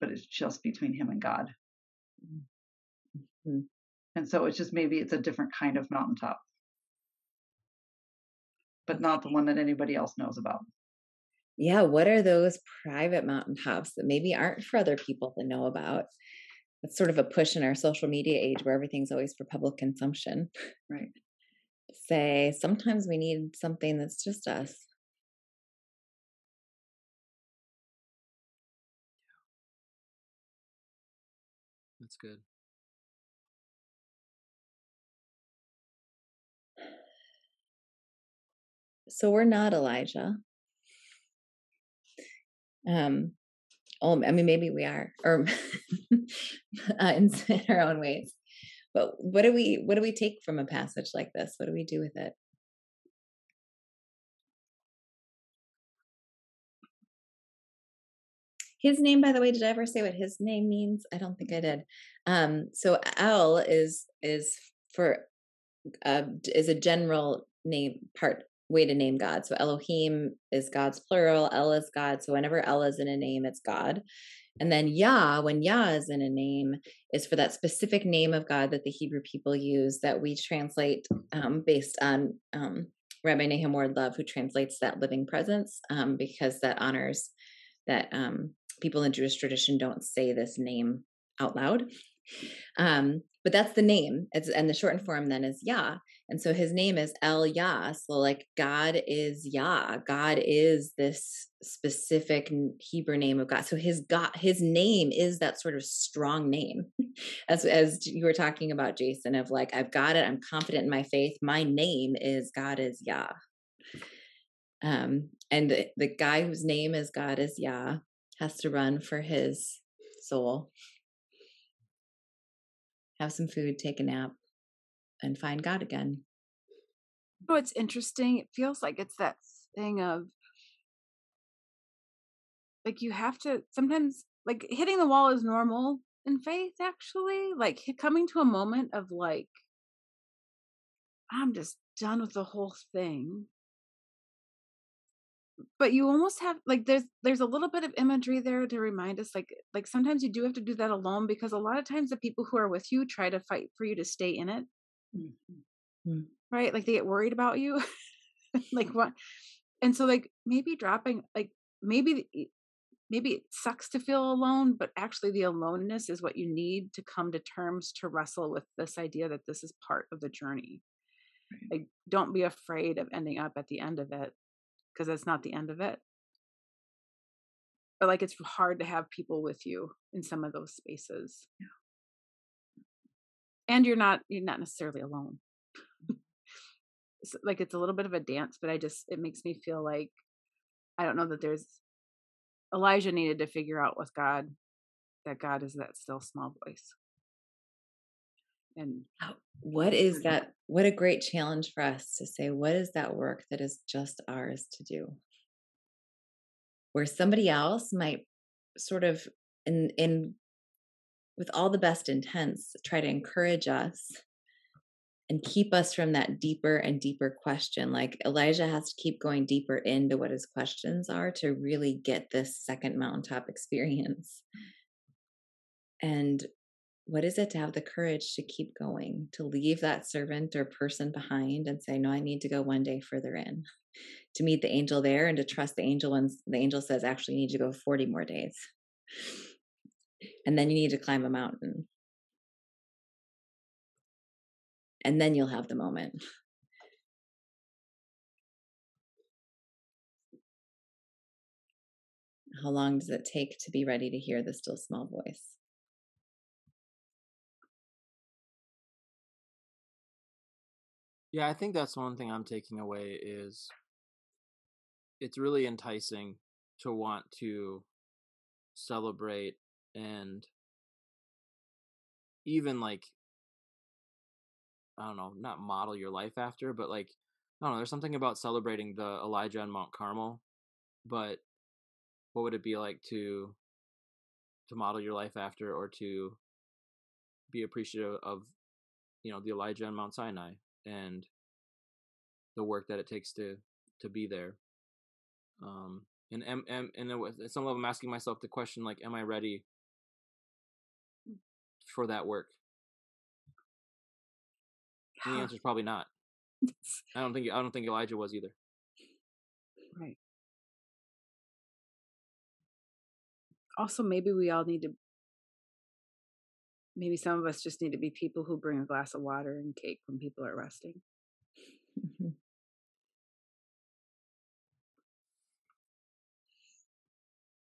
but it's just between him and God. Mm-hmm. And so it's just maybe it's a different kind of mountaintop, but not the one that anybody else knows about yeah, what are those private mountaintops that maybe aren't for other people to know about? It's sort of a push in our social media age where everything's always for public consumption. Right. Say sometimes we need something that's just us. That's good. So we're not Elijah. Um, oh, I mean, maybe we are, or uh, in, in our own ways. But what do we what do we take from a passage like this? What do we do with it? his name, by the way, did I ever say what his name means? I don't think I did. Um, so El is is for uh, is a general name part way to name God. So Elohim is God's plural. El is God. So whenever El is in a name, it's God. And then Yah, when Yah is in a name, is for that specific name of God that the Hebrew people use that we translate um, based on um, Rabbi Nahum Ward-Lev, who translates that living presence, um, because that honors that um, people in Jewish tradition don't say this name out loud. Um, but that's the name. It's, and the shortened form then is Yah. And so his name is El Yah. So like God is Yah. God is this specific Hebrew name of God. So his God, his name is that sort of strong name. As as you were talking about, Jason, of like, I've got it, I'm confident in my faith. My name is God is Yah. Um, and the, the guy whose name is God is Yah has to run for his soul have some food, take a nap, and find God again. Oh, it's interesting. It feels like it's that thing of like you have to sometimes like hitting the wall is normal in faith actually like coming to a moment of like i'm just done with the whole thing but you almost have like there's there's a little bit of imagery there to remind us like like sometimes you do have to do that alone because a lot of times the people who are with you try to fight for you to stay in it mm-hmm. right like they get worried about you like what and so like maybe dropping like maybe maybe it sucks to feel alone but actually the aloneness is what you need to come to terms to wrestle with this idea that this is part of the journey like don't be afraid of ending up at the end of it because that's not the end of it. But like it's hard to have people with you in some of those spaces. Yeah. And you're not you're not necessarily alone. Mm-hmm. it's like it's a little bit of a dance, but I just it makes me feel like I don't know that there's Elijah needed to figure out with God that God is that still small voice. And what is mm-hmm. that? What a great challenge for us to say, what is that work that is just ours to do? Where somebody else might sort of in in with all the best intents try to encourage us and keep us from that deeper and deeper question. Like Elijah has to keep going deeper into what his questions are to really get this second mountaintop experience. And what is it to have the courage to keep going, to leave that servant or person behind and say, No, I need to go one day further in, to meet the angel there and to trust the angel when the angel says, Actually, you need to go 40 more days. And then you need to climb a mountain. And then you'll have the moment. How long does it take to be ready to hear the still small voice? Yeah, I think that's one thing I'm taking away is it's really enticing to want to celebrate and even like I don't know, not model your life after, but like I don't know, there's something about celebrating the Elijah on Mount Carmel, but what would it be like to to model your life after or to be appreciative of you know the Elijah on Mount Sinai and the work that it takes to to be there? Um and am, am and at some level i'm asking myself the question like am i ready for that work and the answer is probably not i don't think i don't think elijah was either right also maybe we all need to maybe some of us just need to be people who bring a glass of water and cake when people are resting. Mm-hmm.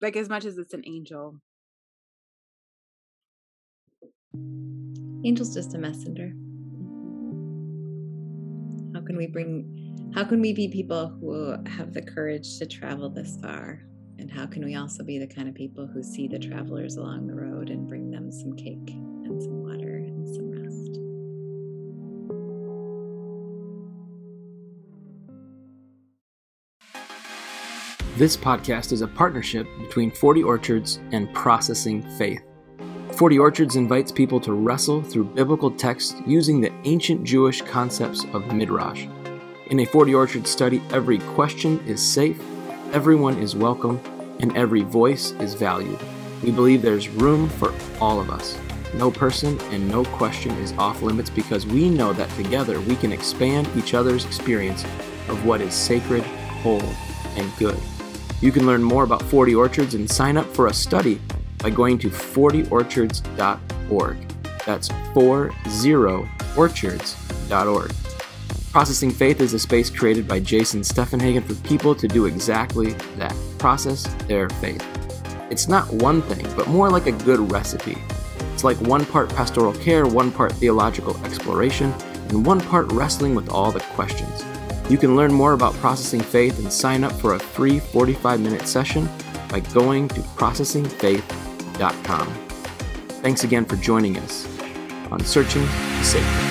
Like as much as it's an angel. Angel's just a messenger. How can we bring how can we be people who have the courage to travel this far? And how can we also be the kind of people who see the travelers along the road and bring them some cake? and some water and some rest. This podcast is a partnership between 40 Orchards and Processing Faith. 40 Orchards invites people to wrestle through biblical texts using the ancient Jewish concepts of Midrash. In a 40 Orchards study, every question is safe, everyone is welcome, and every voice is valued. We believe there's room for all of us. No person and no question is off limits because we know that together we can expand each other's experience of what is sacred, whole, and good. You can learn more about 40 Orchards and sign up for a study by going to 40orchards.org. That's 40orchards.org. Processing Faith is a space created by Jason Steffenhagen for people to do exactly that process their faith. It's not one thing, but more like a good recipe. It's like one part pastoral care, one part theological exploration, and one part wrestling with all the questions. You can learn more about processing faith and sign up for a free 45 minute session by going to processingfaith.com. Thanks again for joining us on Searching Sacred.